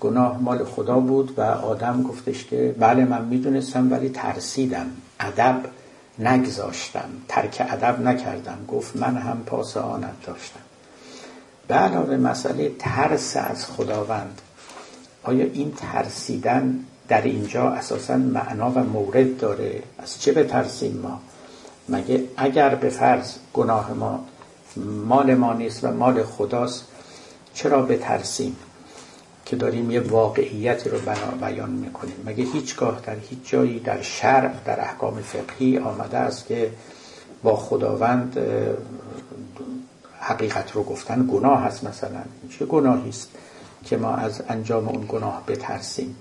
A: گناه مال خدا بود و آدم گفتش که بله من می‌دونستم ولی ترسیدم ادب نگذاشتم ترک ادب نکردم. گفت من هم پاس آنت داشتم به علاوه مسئله ترس از خداوند. آیا این ترسیدن در اینجا اساسا معنا و مورد داره؟ از چه بترسیم ما؟ مگه اگر به فرض گناه ما مال ما نیست و مال خداست چرا بترسیم؟ که داریم یه واقعیتی رو بیان می‌کنیم. مگه هیچگاه در هیچ جایی در شرع در احکام فقهی آمده است که با خداوند حقیقت رو گفتن گناه هست مثلا؟ چه گناهی است که ما از انجام اون گناه بترسیم؟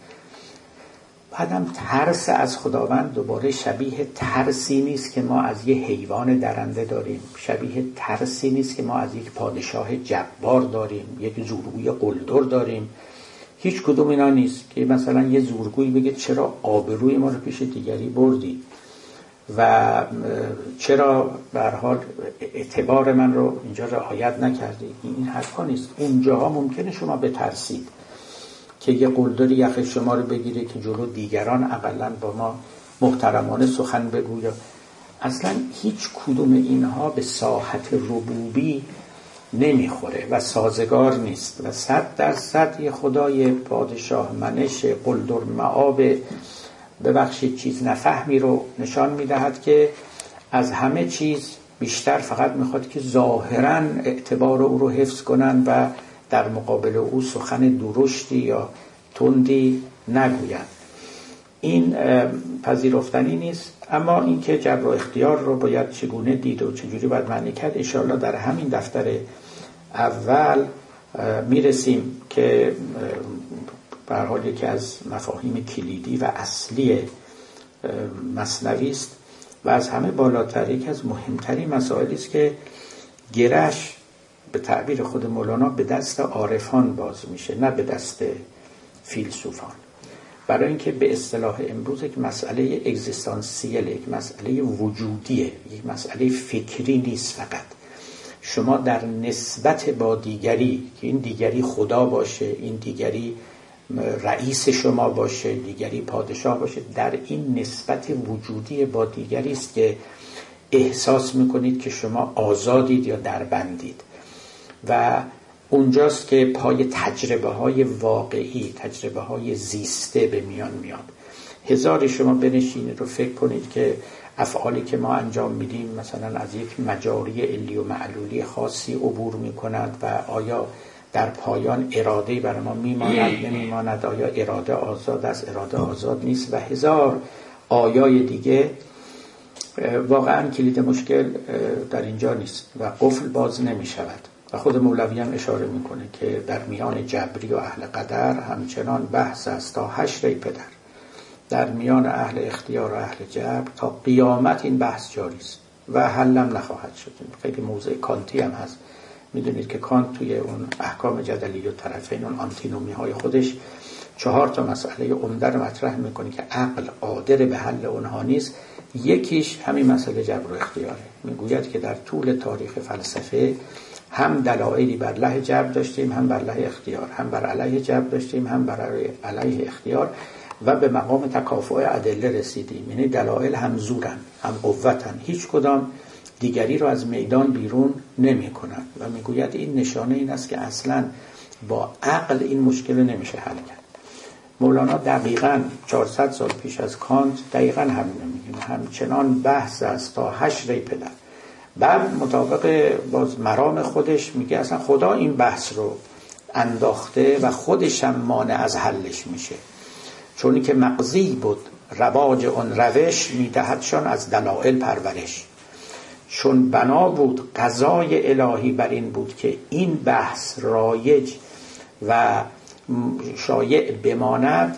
A: بعدم ترس از خداوند دوباره شبیه ترسی نیست که ما از یه حیوان درنده داریم. شبیه ترسی نیست که ما از یک پادشاه جبار داریم یک زورگوی قلدر داریم. هیچ کدوم اینا نیست که مثلا یه زورگوی بگه چرا آبروی ما رو پیش دیگری بردی و چرا به حال اعتبار من رو اینجا رعایت نکردی؟ این حرفا نیست. اونجاها ممکنه شما بترسید که یه قلدری یخ شما رو بگیره که جلو دیگران اقلا با ما محترمانه سخن بگوید اصلا هیچ کدوم اینها به ساحت ربوبی نمی‌خوره و سازگار نیست و صد درصد یه خدای پادشاه منش قلدر معاب ببخشید چیز نفهمی رو نشان می‌دهد که از همه چیز بیشتر فقط می‌خواد که ظاهرا اعتبار او رو حفظ کنن و در مقابل او سخن درشتی یا تندی نگویند. این پذیرفتنی نیست اما اینکه جبر و اختیار رو باید چگونه دید و چجوری باید معنی کرد انشاءالله در همین دفتر اول می‌رسیم که حال یکی از مفاهیم کلیدی و اصلی مصنوی است و از همه بالاتر یکی از مهمترین مسائلی است که گرش به تعبیر خود مولانا به دست عارفان باز میشه نه به دست فیلسوفان. برای اینکه به اصطلاح امروز یک مسئله اگزیستانسیل یک مسئله وجودیه یک مسئله فکری نیست فقط. شما در نسبت با دیگری که این دیگری خدا باشه این دیگری رئیس شما باشه دیگری پادشاه باشه در این نسبت وجودی با دیگری است که احساس می‌کنید که شما آزادید یا دربندید. و اونجاست که پای تجربه های واقعی تجربه های زیسته به میان میاد. هزاری شما بنشینید رو فکر کنید که افعالی که ما انجام میدیم مثلا از یک مجاری علی و معلولی خاصی عبور می‌کند و آیا در پایان اراده برای ما میماند نمیماند آیا اراده آزاد است اراده آزاد نیست و هزار آیای دیگه واقعا کلید مشکل در اینجا نیست و قفل باز نمی شود و خود مولوی هم اشاره می‌کنه که در میان جبری و اهل قدر همچنان بحث است تا هشت پدر. در میان اهل اختیار و اهل جبر تا قیامت این بحث جاری است. و حلم نخواهد شد. خیلی موضع کانتی هم هست. می‌دونید که کانت توی اون احکام جدلی و طرفین اون آنتینومی های خودش چهار تا مسئله عمده رو مطرح می‌کنه که عقل قادر به حل اونها نیست. یکیش همین مسئله جبر و اختیاره. می‌گوید که در طول تاریخ فلسفه هم دلایلی بر له جبر داشتیم هم بر له اختیار هم بر علیه جبر داشتیم هم بر علیه اختیار. و به مقام تکافع ادله رسیدیم. یعنی دلایل هم زورن هم قوتن. هیچ کدام دیگری رو از میدان بیرون نمی کنن و می‌گوید این نشانه این است که اصلا با عقل این مشکل نمیشه حل کرد. مولانا دقیقا 400 سال پیش از کانت دقیقا همین میگه. همچنان بحث است تا ری پدر. بعد مطابق باز مرام خودش میگه اصلا خدا این بحث رو انداخته و خودش هم مانع از حلش میشه. چون که مقضی بود رواج اون روش میدهدشان از دلائل پرورش. چون بنا بود قضای الهی بر این بود که این بحث رایج و شایع بماند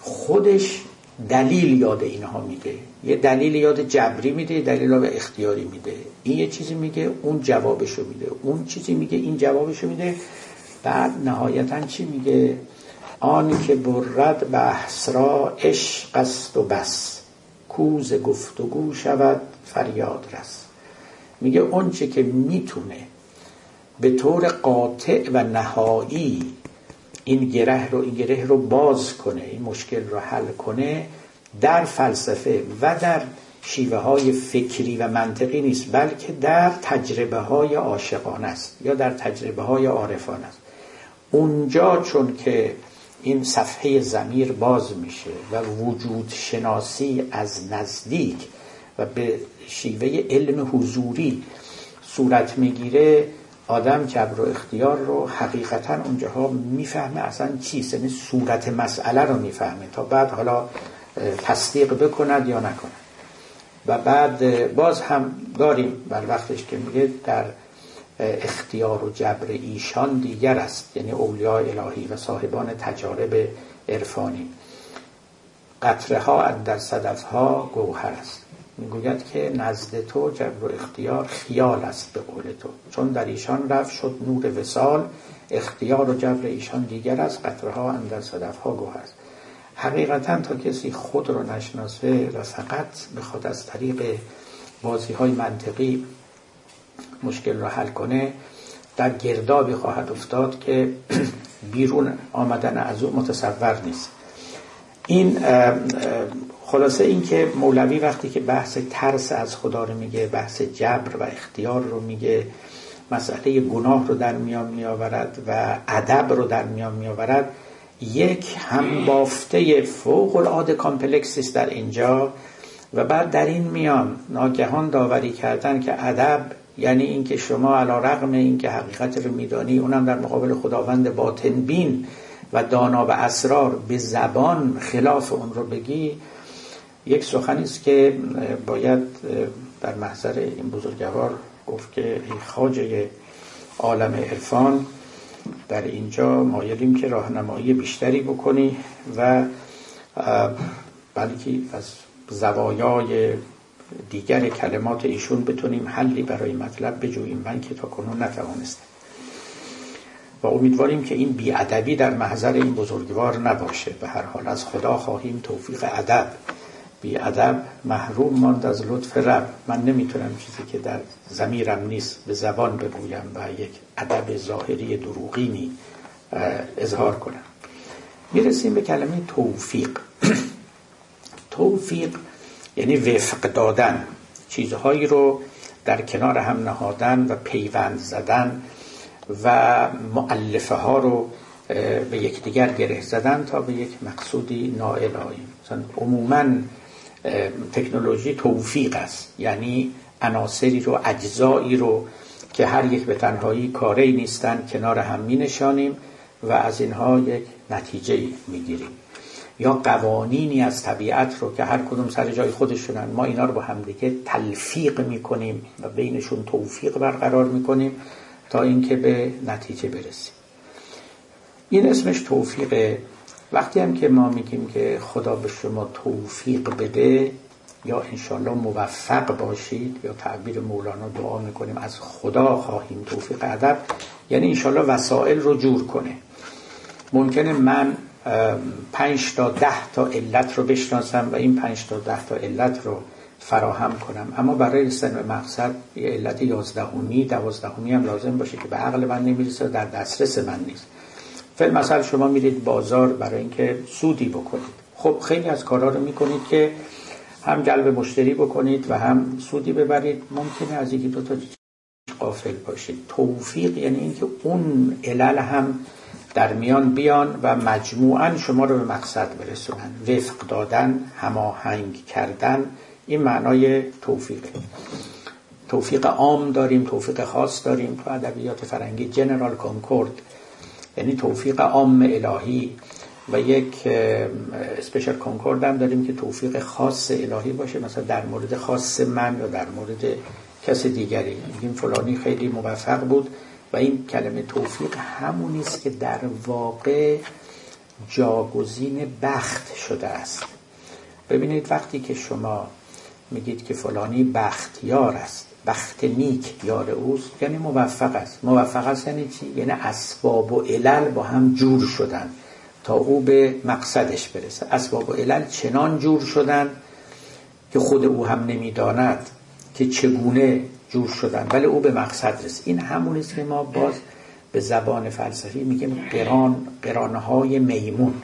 A: خودش دلیل یاد اینها میده. یه دلیل یاد جبری میده دلیل یاد اختیاری میده. این یه چیزی میگه اون جوابشو میده. اون چیزی میگه این جوابشو میده. بعد نهایتا چی میگه؟ آن که برد بحث را عشق است و بس. کوز گفتگو شود فریاد رس. میگه اونچه که می‌تونه به طور قاطع و نهایی این گره رو این گره رو باز کنه این مشکل رو حل کنه در فلسفه و در شیوه های فکری و منطقی نیست بلکه در تجربه های عاشقان است یا در تجربه های عارفان است. اونجا چون که این صفحه زمیر باز میشه و وجود شناسی از نزدیک و به شیوه علم حضوری صورت می‌گیره آدم جبر و اختیار رو حقیقتا اونجاها می‌فهمه اصلا چیست؟ یعنی صورت مسئله رو می‌فهمه تا بعد حالا تصدیق بکند یا نکند. و بعد باز هم داریم بر وقتش که میگه در اختیار و جبر ایشان دیگر است یعنی اولیاء الهی و صاحبان تجارب عرفانی. قطره ها در صدف ها گوهر است. می‌گوید که نزد تو جبر و اختیار خیال است به قول تو. چون در ایشان رفت شد نور وسال اختیار و جبر ایشان دیگر است قطره ها اندر صدف ها گوهر است. حقیقتا تا کسی خود رو نشناسه و فقط بخواد از طریق بازی های منطقی مشکل رو حل کنه در گردابی خواهد افتاد که بیرون آمدن از او متصور نیست. این خلاصه این که مولوی وقتی که بحث ترس از خدا رو میگه بحث جبر و اختیار رو میگه مسئله گناه رو در میان میآورد و ادب رو در میان میآورد یک هم بافته فوق العاده کامپلکسی است در اینجا و بعد در این میان ناگهان داوری کردن که ادب یعنی اینکه شما علا رقم اینکه حقیقت رو میدانی اونم در مقابل خداوند باطن بین و دانا و اسرار به زبان خلاف اون رو بگی یک سخنی است که باید در محضر این بزرگوار گفت که ای خاجه عالم عرفان در اینجا مایلیم که راهنمایی بیشتری بکنی و بلکه از زوایای دیگر کلمات ایشون بتونیم حلی برای مطلب بجوییم من که تا کنون نتوانستم. و امیدواریم که این بیادبی در محضر این بزرگوار نباشه. به هر حال از خدا خواهیم توفیق ادب. بیادب محروم ماند از لطف رب. من نمی‌تونم چیزی که در زمیرم نیست به زبان بگویم و یک ادب ظاهری دروغینی اظهار کنم. می‌رسیم به کلمه توفیق. توفیق یعنی وفق دادن. چیزهایی رو در کنار هم نهادن و پیوند زدن و معلفه ها رو به یکدیگر گره زدن تا به یک مقصودی نائل آییم. مثلا عموما تکنولوژی توفیق است. یعنی عناصری رو اجزایی رو که هر یک به تنهایی کاری نیستن کنار هم می نشانیم و از اینها یک نتیجه می گیریم یا قوانینی از طبیعت رو که هر کدوم سر جای خودشونن ما اینا رو با همدیگه تلفیق می‌کنیم و بینشون توفیق برقرار می‌کنیم تا اینکه به نتیجه برسیم. این اسمش توفیقه. وقتی هم که ما میگیم که خدا به شما توفیق بده یا انشالله موفق باشید یا تعبیر مولانا دعا می‌کنیم از خدا خواهیم توفیق ادب یعنی انشالله وسائل رو جور کنه. ممکنه من پنج تا ده تا علت رو بشناسم و این پنج تا ده تا علت رو فراهم کنم. اما برای رسیدن به مقصد یه علت یازدهمی دوازدهمی هم لازم باشه که به عقل من نمی‌رسه در دسترس من نیست. فعل مثلا شما میرید بازار برای اینکه سودی بکنید. خب خیلی از کارها رو می‌کنید که هم جلب مشتری بکنید و هم سودی ببرید. ممکنه از یکی دو تا قافل باشید. توفیق یعنی اینکه اون علل هم در میان بیان و مجموعا شما رو به مقصد برسونن. وفق دادن هماهنگ کردن این معنای توفیقه. توفیق عام داریم توفیق خاص داریم. تو ادبیات فرنگی جنرال کنکورد یعنی توفیق عام الهی و یک اسپیشال کنکورد هم داریم که توفیق خاص الهی باشه مثلا در مورد خاص من یا در مورد کس دیگری. میگیم فلانی خیلی موفق بود. و این کلمه توفیق همونی است که در واقع جاگزین بخت شده است. ببینید وقتی که شما میگید که فلانی بختیار است بخت نیک یار اوست یعنی موفق است. موفق است یعنی چی؟ یعنی اسباب و علل با هم جور شدن تا او به مقصدش برسه. اسباب و علل چنان جور شدن که خود او هم نمی‌داند که چگونه جور شدن. ولی او به مقصد رسید. این همون است که ما باز به زبان فلسفی میگیم قران قرانهای میمون.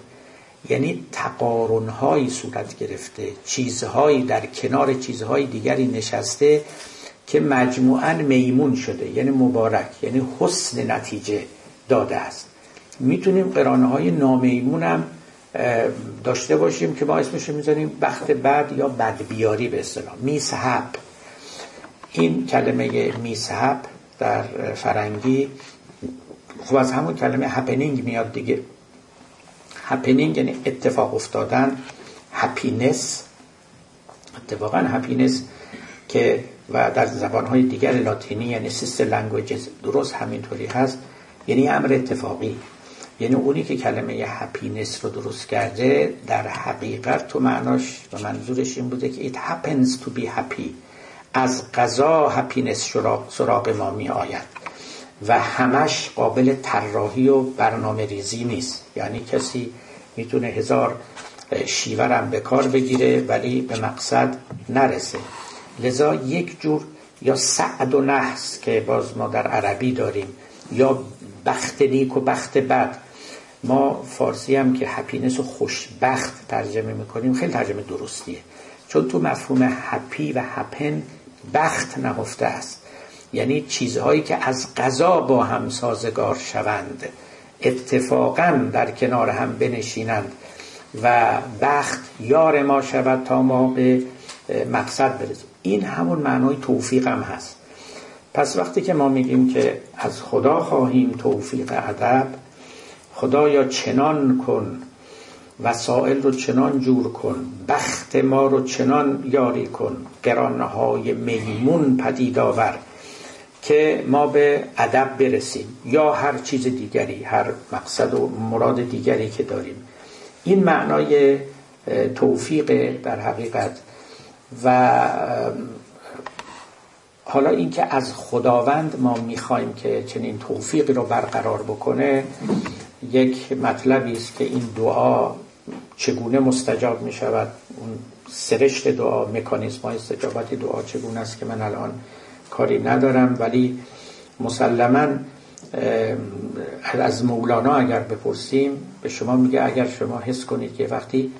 A: یعنی تقارنهایی صورت گرفته چیزهایی در کنار چیزهای دیگری نشسته که مجموعا میمون شده. یعنی مبارک یعنی حسن نتیجه داده است. می‌تونیم قران های نامیمون هم داشته باشیم که ما اسمش می‌ذاریم بخت بد یا بدبیاری به اصطلاح. mishap این کلمه mishap در فرنگی خب از همون کلمه happening میاد دیگه. happening یعنی اتفاق افتادن happiness اتفاقا happiness که و در زبانهای دیگر لاتینی یعنی sister languages درست همینطوری هست. یعنی امر اتفاقی. یعنی اونی که کلمه هپینس رو درست کرده در حقیقت تو معناش و منظورش این بوده که it happens to be happy. از قضا هپینس سراغ ما می آید و همش قابل طراحی و برنامه ریزی نیست. یعنی کسی می‌تونه هزار شیورم به کار بگیره ولی به مقصد نرسه. لذا یک جور یا سعد و نحس که باز ما در عربی داریم یا بخت نیک و بخت بد. ما فارسی هم که هپینس و خوشبخت ترجمه می‌کنیم خیلی ترجمه درستیه. چون تو مفهوم هپی و هپن بخت نهفته است. یعنی چیزهایی که از قضا با هم سازگار شوند اتفاقا در کنار هم بنشینند و بخت یار ما شود تا ما به مقصد برسیم. این همون معنای توفیق هم هست. پس وقتی که ما میگیم که از خدا خواهیم توفیق ادب خدایا چنان کن وسائل رو چنان جور کن بخت ما رو چنان یاری کن گرانهای میمون پدید آور که ما به ادب برسیم یا هر چیز دیگری هر مقصد و مراد دیگری که داریم. این معنای توفیق در حقیقت و حالا اینکه از خداوند ما می‌خوایم که چنین توفیقی رو برقرار بکنه یک مطلبی است که این دعا چگونه مستجاب می شود؟ اون سرشت دعا مکانیزم های استجابت دعا چگونه است که من الان کاری ندارم؟ ولی مسلما از مولانا اگر بپرسیم به شما میگه اگر شما حس کنید که وقتی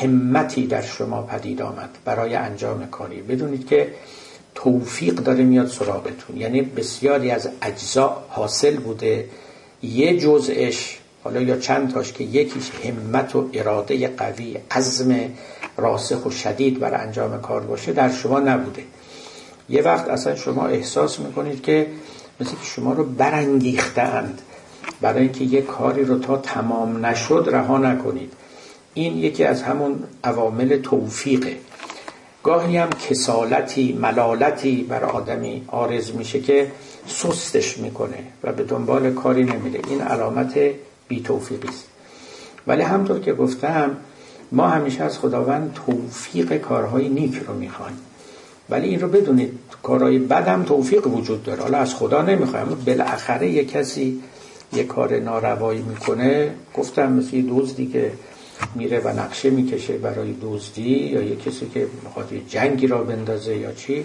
A: همتی در شما پدید آمد برای انجام کاری بدونید که توفیق داره میاد سراغتون. یعنی بسیاری از اجزا حاصل بوده یه جزءش حالا یا چند تاش که یکیش همت و اراده قوی عزم راسخ و شدید بر انجام کار باشه در شما نبوده. یه وقت اصلا شما احساس می‌کنید که مثل که شما رو برانگیختند برای اینکه یه کاری رو تا تمام نشد رها نکنید. این یکی از همون عوامل توفیقه. گاهی هم کسالتی ملالتی بر آدمی آرز میشه که سستش می‌کنه و به دنبال کاری نمیره. این علامت بی توفیقی است. ولی همطور که گفتم ما همیشه از خداوند توفیق کارهای نیک رو می‌خوایم. ولی این رو بدونید کارهای بد هم توفیق وجود داره. حالا از خدا نمی‌خوایم. بالاخره یه کسی یه کار ناروایی می‌کنه. گفتم مثل یه دزدی که میره و نقشه می‌کشه برای دزدی یا یه کسی که می‌خواد یه جنگی را بندازه یا چی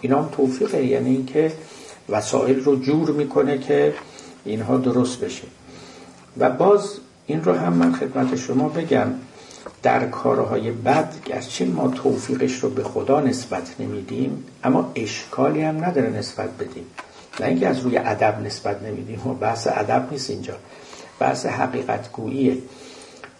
A: اینا هم توفیقه. یعنی اینکه وسایل رو جور می‌کنه که اینها درست بشه. و باز این رو هم من خدمت شما بگم در کارهای بد گرچه ما توفیقش رو به خدا نسبت نمیدیم اما اشکالی هم نداره نسبت بدیم. نه اینکه از روی ادب نسبت نمیدیم و بحث ادب نیست اینجا. بحث حقیقت گوییه.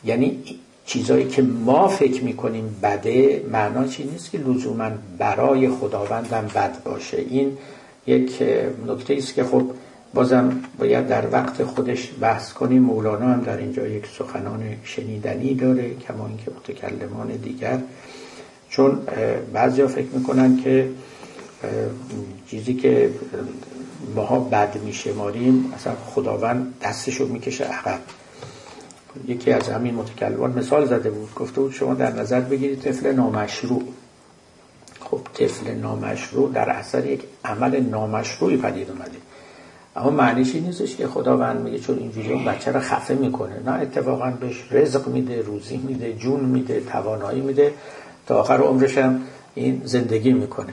A: یعنی چیزایی که ما فکر می‌کنیم بده معنا چی نیست که لزوما برای خداوندم بد باشه. این یک نکته است که خب بازم باید در وقت خودش بحث کنیم. مولانا هم در اینجا یک سخنان شنیدنی داره کما اینکه متکلمان دیگر. چون بعضیا فکر می‌کنن که چیزی که ماها بد میشماریم اصلا خداوند دستشو می‌کشه عقب. یکی از همین متکلمان مثال زده بود گفته بود شما در نظر بگیرید طفل نامشروع. خب طفل نامشروع در اثر یک عمل نامشروعی پدید اومده. اما معنیش این نیستش که خداوند میگه چون اینجوری اون بچه رو خفه می‌کنه. نه اتفاقا بهش رزق میده روزی میده جون میده توانایی میده. تا آخر عمرش هم این زندگی می‌کنه.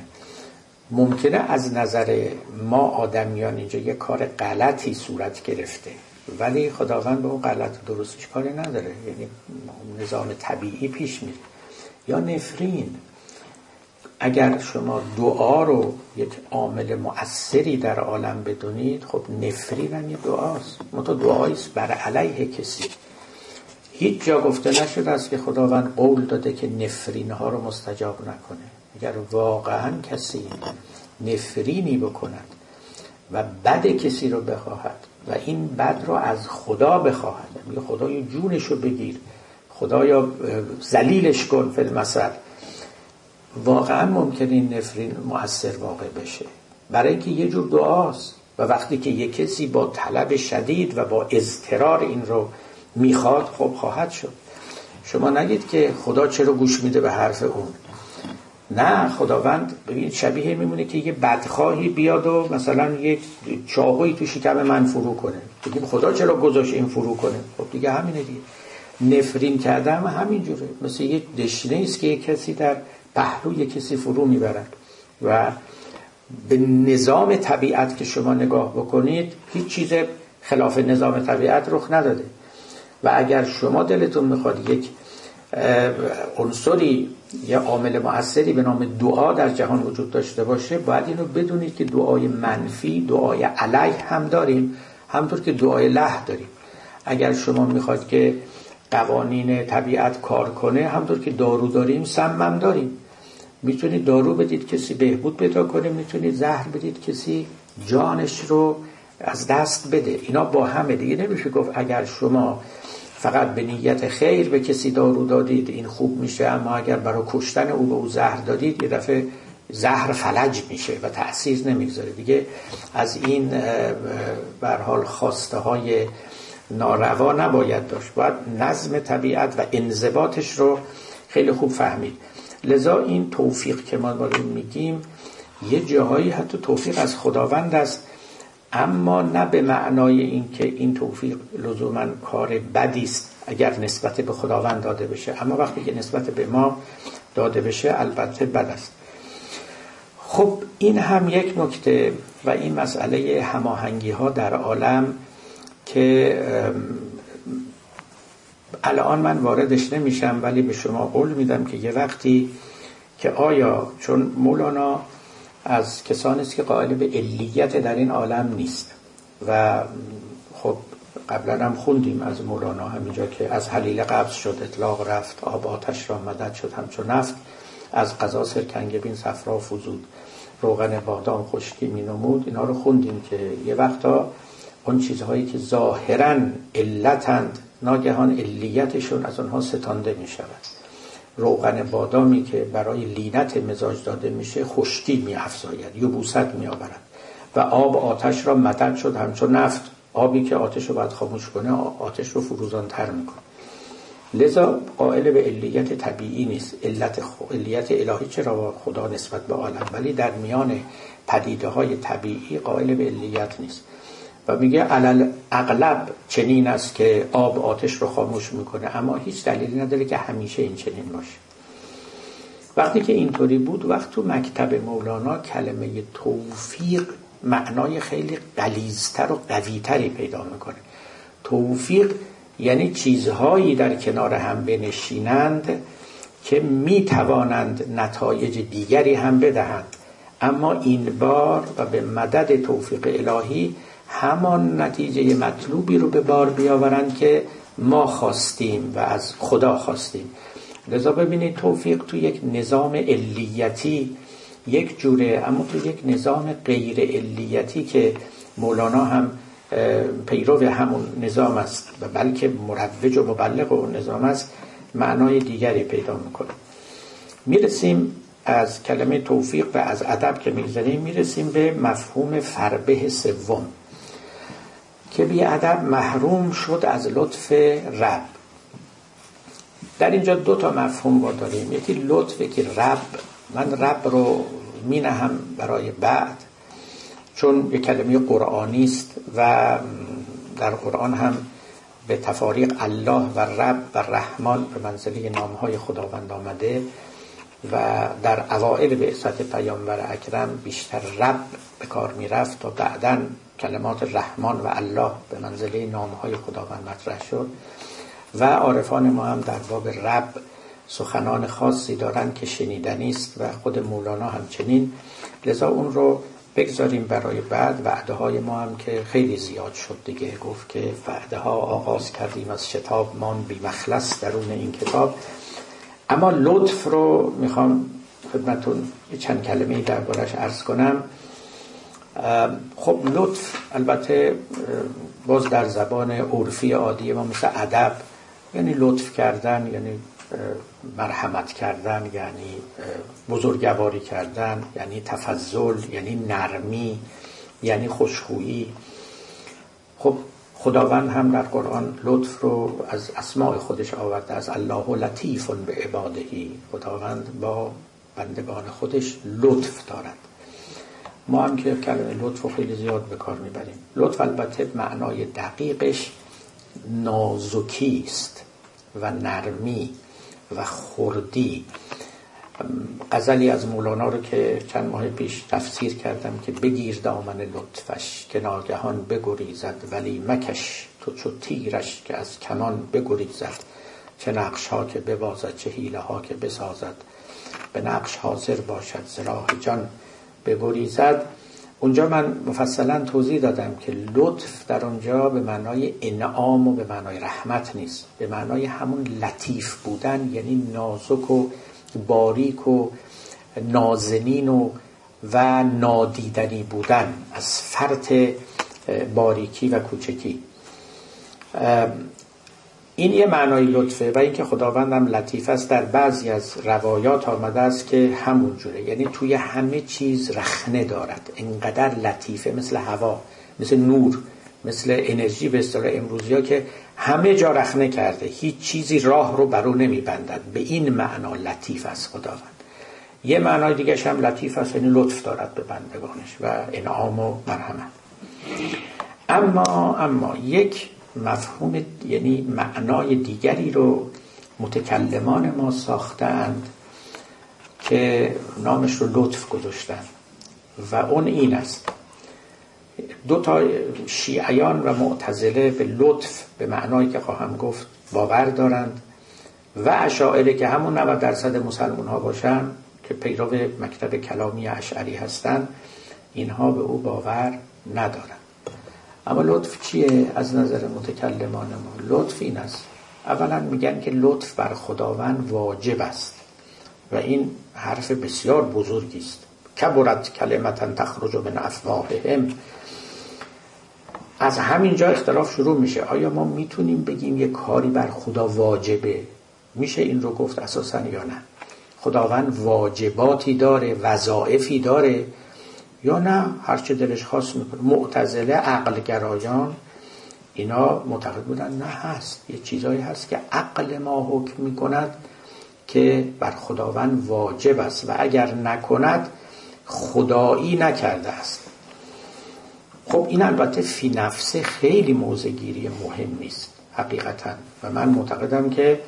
A: ممکنه از نظر ما آدمیان اینجا یه کار غلطی صورت گرفته. ولی خداوند به اون غلط درستش کاری نداره. یعنی نظام طبیعی پیش میره. یا نفرین. اگر شما دعا رو یک عامل مؤثری در عالم بدونید خب هم یه دعاست. متو دعاییست بر علیه کسی. هیچ جا گفته نشده است که خداوند قول داده که نفرین ها رو مستجاب نکنه. اگر واقعا کسی نفرینی بکند و بد کسی رو بخواهد و این بد رو از خدا بخواهد میگه خدای جونش رو بگیر. خدایا زلیلش کن فی المثل. واقعا ممکن این نفرین مؤثر واقع بشه. برای اینکه یه جور دعاست. و وقتی که یک کسی با طلب شدید و با اضطرار این رو می‌خواد خب خواهد شد. شما نگید که خدا چرا گوش میده به حرف اون. نه خداوند ببینید شبیه میمونه که یه بدخواهی بیاد و مثلا یک چاقوی تو شکم من فرو کنه. بگیم خدا چرا گذاشت این فرو کنه؟ خب دیگه همینه دیگه. نفرین کردم همین جوره مثل یک دشنه است که یک کسی در پهلوی کسی فرو می‌برن و به نظام طبیعت که شما نگاه بکنید هیچ چیز خلاف نظام طبیعت رخ نداده. و اگر شما دلتون می‌خواد یک عنصری یا عامل مؤثری به نام دعا در جهان وجود داشته باشه باید اینو بدونید که دعای منفی دعای علیه هم داریم همطور که دعای له داریم. اگر شما می‌خواد که قوانین طبیعت کار کنه همطور که دارو داریم سمم داریم. می‌تونید دارو بدید کسی بهبود پیدا کنه می‌تونید زهر بدید کسی جانش رو از دست بده. اینا با همه دیگه نمیشه گفت اگر شما فقط به نیت خیر به کسی دارو دادید این خوب میشه اما اگر برای کشتن او به او زهر دادید یه دفعه زهر فلج میشه و تأثیر نمی‌گذاره. دیگه از این حال خواسته های ناروا نباید داشت. باید نظم طبیعت و انضباطش رو خیلی خوب فهمید. لذا این توفیق که ما داریم میگیم یه جاهایی حتی توفیق از خداوند است اما نه به معنای اینکه این توفیق لزوما کار بدی است اگر نسبت به خداوند داده بشه. اما وقتی که نسبت به ما داده بشه البته بد است. خب این هم یک نکته و این مسئله هماهنگی ها در عالم که الان من واردش نمیشم ولی به شما قول میدم که یه وقتی که آیا چون مولانا از کسانی است که قائل به علیت در این عالم نیست و خب قبلا هم خوندیم از مولانا همینجا که از حلیل قبض شد اطلاق رفت آب آتش را مدد شد همچون نفت از قضا سرکنگبین صفرا فزود روغن بادام خشکی می نمود اینا رو خوندیم که یه وقتا اون چیزهایی که ظاهرا علتند ناگهان علیتشون از اونها ستانده می شود روغن بادامی که برای لینت مزاج داده میشه خشکی می افزاید یبوست می آورد و آب آتش را مدد شد. همچون نفت آبی که آتش رو باید خاموش کنه آتش رو فروزان تر می‌کنه. لذا قائل به علیت طبیعی نیست. علت علیت الهی چرا خدا نسبت به عالم؟ ولی در میان پدیده های طبیعی قائل به علیت نیست. و میگه علل اغلب چنین است که آب آتش رو خاموش می‌کنه اما هیچ دلیلی نداره که همیشه این چنین باشه. وقتی که اینطوری بود وقت تو مکتب مولانا کلمه توفیق معنای خیلی قلیزتر و قویتری پیدا می‌کنه. توفیق یعنی چیزهایی در کنار هم بنشینند که می‌توانند نتایج دیگری هم بدهند. اما این بار و به مدد توفیق الهی همان نتیجه مطلوبی رو به بار بیاورند که ما خواستیم و از خدا خواستیم. لذا ببینید توفیق تو یک نظام علیتی یک جوره اما تو یک نظام غیر علیتی که مولانا هم پیرو همون نظام است و بلکه مروج و مبلغ اون نظام است معنای دیگری پیدا می‌کنه. می‌رسیم از کلمه توفیق و از ادب که می‌گذاریم می‌رسیم به مفهوم فربه سوم. که بی ادب محروم شد از لطف رب. در اینجا دو تا مفهوم ما داریم. یکی لطف که رب من رب رو می نهم برای بعد چون یک کلمه قرآنی است و در قرآن هم به تفاریق الله و رب و رحمان به منزله نامهای خداوند آمده و در اوائل بعثت پیامبر اکرم بیشتر رب به کار می‌رفت تا بعدا کلمات رحمان و الله به منزله نامهای خداوند مطرح شد و عارفان ما هم در باب رب سخنان خاصی دارند که شنیدنی است و خود مولانا همچنین. لذا اون رو بگذاریم برای بعد. وعده های ما هم که خیلی زیاد شد دیگه. گفت که وعده ها آغاز کردیم از شتاب مان بی مخلص درون این کتاب. اما لطف رو می‌خوام خدمتون چند کلمه دربارش ارز کنم. خب لطف البته باز در زبان عرفی عادی ما مثل ادب یعنی لطف کردن یعنی مرحمت کردن یعنی بزرگواری کردن یعنی تفضل یعنی نرمی یعنی خوشخویی. خب خداوند هم در قرآن لطف رو از اسماع خودش آورده از الله لطیف به عبادهی خداوند با بندگان خودش لطف دارد. ما هم که کلمه لطف خیلی زیاد به کار می‌بریم. لطف البته معنای دقیقش نازکی است و نرمی و خردی غزلی از مولانا رو که چند ماه پیش تفسیر کردم که بگیر دامن لطفش که ناگهان بگریزد ولی مکش تو چو تیرش که از کمان بگریزد. چه نقش ها که ببازد چه حیله ها که بسازد. به نقش حاضر باشد زراح جان. بگریزد اونجا من مفصلا توضیح دادم که لطف در اونجا به معنای انعام و به معنای رحمت نیست. به معنای همون لطیف بودن یعنی نازک و باریک و نازنین و و نادیدنی بودن از فرط باریکی و کوچکی. این یه معنای لطفه و اینکه خداوندم لطیف است در بعضی از روایات آمده است که همون جوره. یعنی توی همه چیز رخنه دارد. انقدر لطیفه مثل هوا مثل نور مثل انرژی به اصطلاح امروزی ها که همه جا رخنه کرده. هیچ چیزی راه رو بر او نمیبندد. به این معنا لطیف است خداوند. یه معنای دیگه هم لطیف است یعنی لطف دارد به بندگانش. و انعام و مرحمت. اما اما یک مفهوم یعنی معنای دیگری رو متکلمان ما ساختند که نامش رو لطف گذاشتن. و اون این است. دو تا شیعیان و معتزله به لطف به معنایی که خواهم گفت باور دارند و اشاعره که همون 90 درصد مسلمان ها باشن که پیرو مکتب کلامی اشعری هستند اینها به او باور ندارند اما لطف چیه از نظر متکلمان ما لطف این است. اولا میگن که لطف بر خداوند واجب است و این حرف بسیار بزرگی است. کبرت کلمتا تخرج من افواههم. از همینجا اختلاف شروع میشه. آیا ما می‌تونیم بگیم یه کاری بر خدا واجبه؟ میشه این رو گفت اساسا یا نه؟ خداوند واجباتی داره وظائفی داره. یا نه؟ هرچه دلش خواست می‌کنه. معتزله عقل گرایان اینا معتقد بودن. نه هست. یه چیزایی هست که عقل ما حکم می‌کند که بر خداوند واجب است. و اگر نکند خدایی نکرده است. خب این البته فی نفسه خیلی موزگیری مهم نیست حقیقتا. و من معتقدم که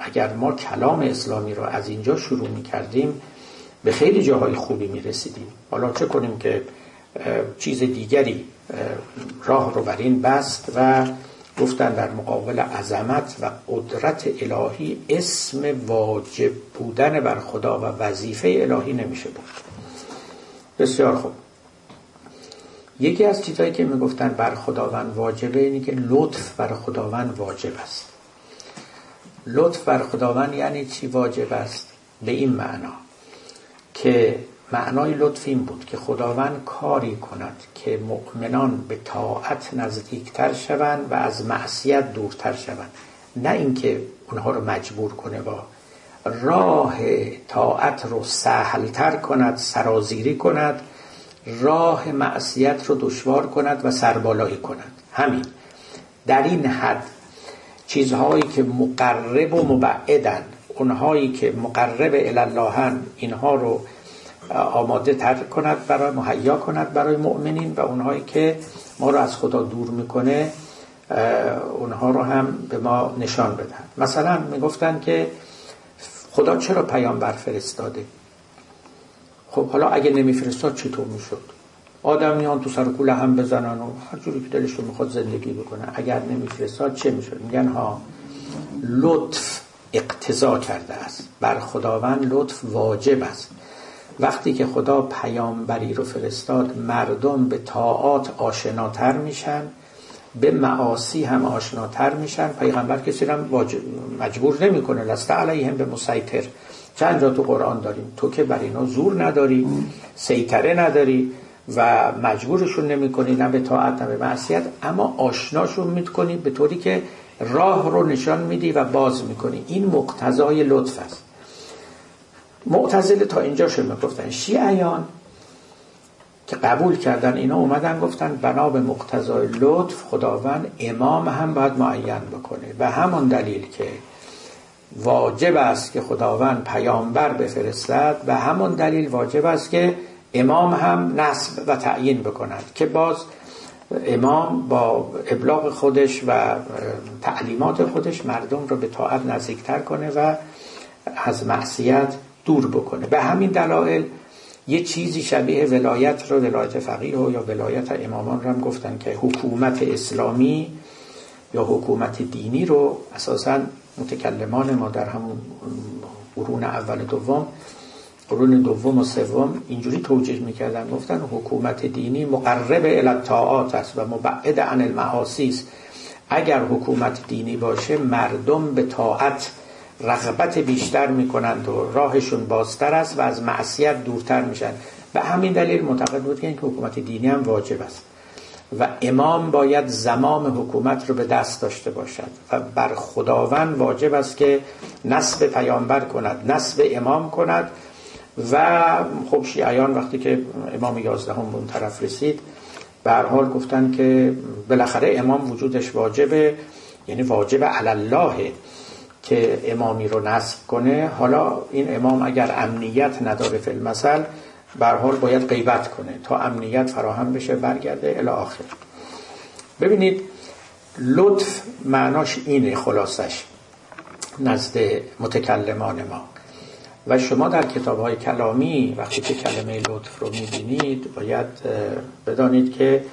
A: اگر ما کلام اسلامی رو از اینجا شروع می کردیم به خیلی جاهای خوبی می رسیدیم حالا چه کنیم که چیز دیگری راه رو بر این بست و گفتن در مقابل عظمت و قدرت الهی اسم واجب بودن بر خدا و وظیفه الهی نمیشه بود. بسیار خوب. یکی از چیزهایی که می‌گفتن بر خداوند واجبه اینه که لطف بر خداوند واجب است. لطف بر خداوند یعنی چی واجب است؟ به این معنا. که معنای لطف این بود که خداوند کاری کند که مؤمنان به طاعت نزدیکتر شوند و از معصیت دورتر شوند. نه اینکه اونها رو مجبور کنه با راه طاعت رو سهلتر کند سرازیری کند راه معصیت رو دشوار کند و سربالایی کند. همین. در این حد چیزهایی که مقرب و مبعدن اونهایی که مقرب الاللهن اینها رو آماده تر کند برای مهیا کند برای مؤمنین و اونهایی که ما رو از خدا دور می‌کنه اونها رو هم به ما نشان بدن مثلا می‌گفتن که خدا چرا پیامبر فرستاده خب حالا اگه نمیفرستاد چطور می‌شد؟ آدمیان تو سر کوله هم بزنن و هر جوری که دلشون می‌خواد زندگی بکنن اگر نمیفرستاد چه می‌شد؟ میگن ها لطف اقتضا کرده است. بر خداوند لطف واجب است. وقتی که خدا پیامبری رو فرستاد مردم به طاعات آشناتر میشن به معاصی هم آشناتر میشن. پیغمبر کسی رو مجبور نمی‌کنه. لست علیهم به مسیطر. چند جا تو قرآن داریم. تو که بر اینا زور نداری سیطره نداری و مجبورشون نمی‌کنی. نه به طاعت نه به معصیت. اما آشناشون می‌کنی به طوری که راه رو نشان میدی و باز می‌کنی. این مقتضای لطف است. معتزله تا اینجا شما گفتن شیعیان که قبول کردن اینا اومدن گفتن بنا به مقتضای لطف خداوند امام هم باید معین بکنه. و همون دلیل که واجب است که خداوند پیامبر بفرستد و همون دلیل واجب است که امام هم نصب و تعیین بکند که باز امام با ابلاغ خودش و تعلیمات خودش مردم رو به طاعت نزدیکتر کنه و از معصیت دور بکنه. به همین دلایل یه چیزی شبیه ولایت رو ولایت فقیه یا ولایت امامان رو هم گفتن که حکومت اسلامی یا حکومت دینی رو اساسا متکلمان ما در همون قرون اول دوم قرون دوم و سوم اینجوری توجیه می‌کردن. گفتن حکومت دینی مقرب الطاعات است و مبعد عن المعاصی است. اگر حکومت دینی باشه مردم به طاعت رغبت بیشتر می‌کنند و راهشون بازتر است و از معصیت دورتر میشن. به همین دلیل معتقد بود که این حکومت دینی هم واجب است و امام باید زمام حکومت رو به دست داشته باشد و بر خداوند واجب است که نصب پیامبر کند نصب امام کند و خب شیعیان وقتی که امام یازدهم به اون طرف رسید به حال گفتن که بالاخره امام وجودش واجبه یعنی واجب الله که امامی رو نصب کنه. حالا این امام اگر امنیت نداره فی المثل حال باید غیبت کنه تا امنیت فراهم بشه برگرده الی آخر. ببینید لطف معناش اینه خلاصش نزد متکلمان ما. و شما در کتاب های کلامی وقتی که کلمه لطف رو می‌بینید باید بدانید که